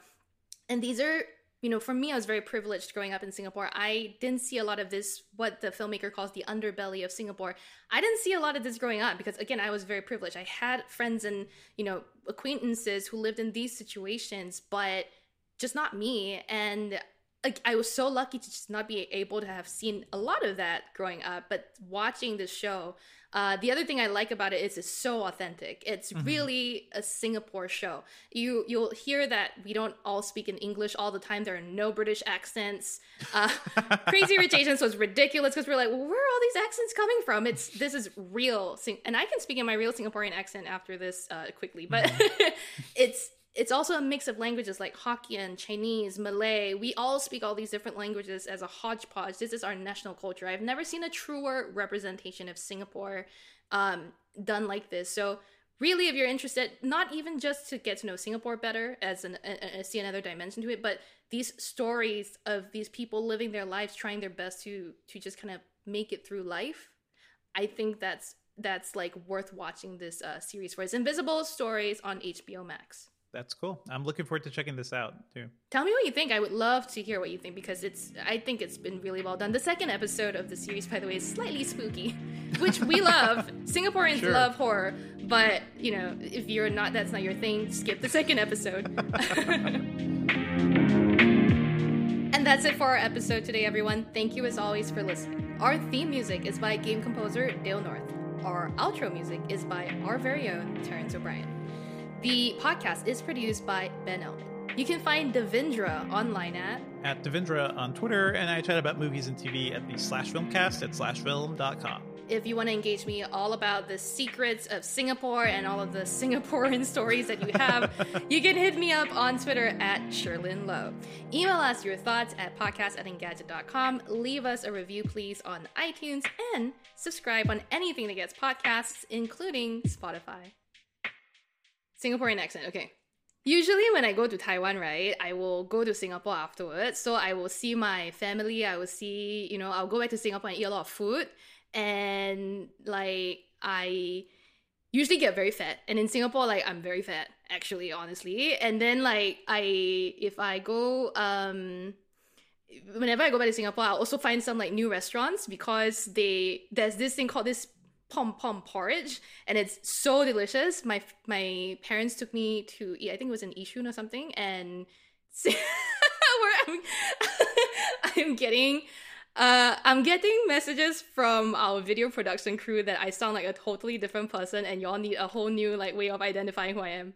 And these are you know, for me, I was very privileged growing up in Singapore. I didn't see a lot of this, what the filmmaker calls the underbelly of Singapore. I didn't see a lot of this growing up because, again, I was very privileged. I had friends and, you know, acquaintances who lived in these situations, but just not me. And like I was so lucky to just not be able to have seen a lot of that growing up, but watching this show, uh, the other thing I like about it is it's so authentic. It's mm-hmm. really a Singapore show. You you'll hear that we don't all speak in English all the time. There are no British accents. Uh, Crazy Rich Asians was ridiculous because we're like, well, where are all these accents coming from? It's this is real, and I can speak in my real Singaporean accent after this uh, quickly, but mm-hmm. it's it's also a mix of languages like Hokkien, Chinese, Malay. We all speak all these different languages as a hodgepodge. This is our national culture. I've never seen a truer representation of Singapore um, done like this. So, really, if you're interested, not even just to get to know Singapore better as an a, see another dimension to it, but these stories of these people living their lives, trying their best to to just kind of make it through life. I think that's that's like worth watching this uh, series for. It's Invisible Stories on HBO Max that's cool. I'm looking forward to checking this out too. Tell me what you think. I would love to hear what you think because it's I think it's been really well done. The second episode of the series, by the way, is slightly spooky, which we love. Singaporeans sure. love horror, but you know, if you're not that's not your thing, skip the second episode. and that's it for our episode today, everyone. Thank you as always for listening. Our theme music is by game composer Dale North. Our outro music is by our very own Terrence O'Brien. The podcast is produced by Ben Ellman. You can find Devindra online at at Devindra on Twitter, and I chat about movies and TV at the Slash Filmcast at slashfilm.com. If you want to engage me all about the secrets of Singapore and all of the Singaporean stories that you have, you can hit me up on Twitter at Cherlynn Low. Email us your thoughts at podcast at engadget.com. Leave us a review, please, on iTunes, and subscribe on anything that gets podcasts, including Spotify. Singaporean accent. Okay. Usually when I go to Taiwan, right, I will go to Singapore afterwards. So I will see my family. I will see, you know, I'll go back to Singapore and eat a lot of food. And like I usually get very fat. And in Singapore, like I'm very fat, actually, honestly. And then like I if I go um whenever I go back to Singapore, I'll also find some like new restaurants because they there's this thing called this pom pom porridge, and it's so delicious. My my parents took me to eat. I think it was in Yishun or something, and I'm I'm getting. Uh, I'm getting messages from our video production crew that I sound like a totally different person, and y'all need a whole new like way of identifying who I am.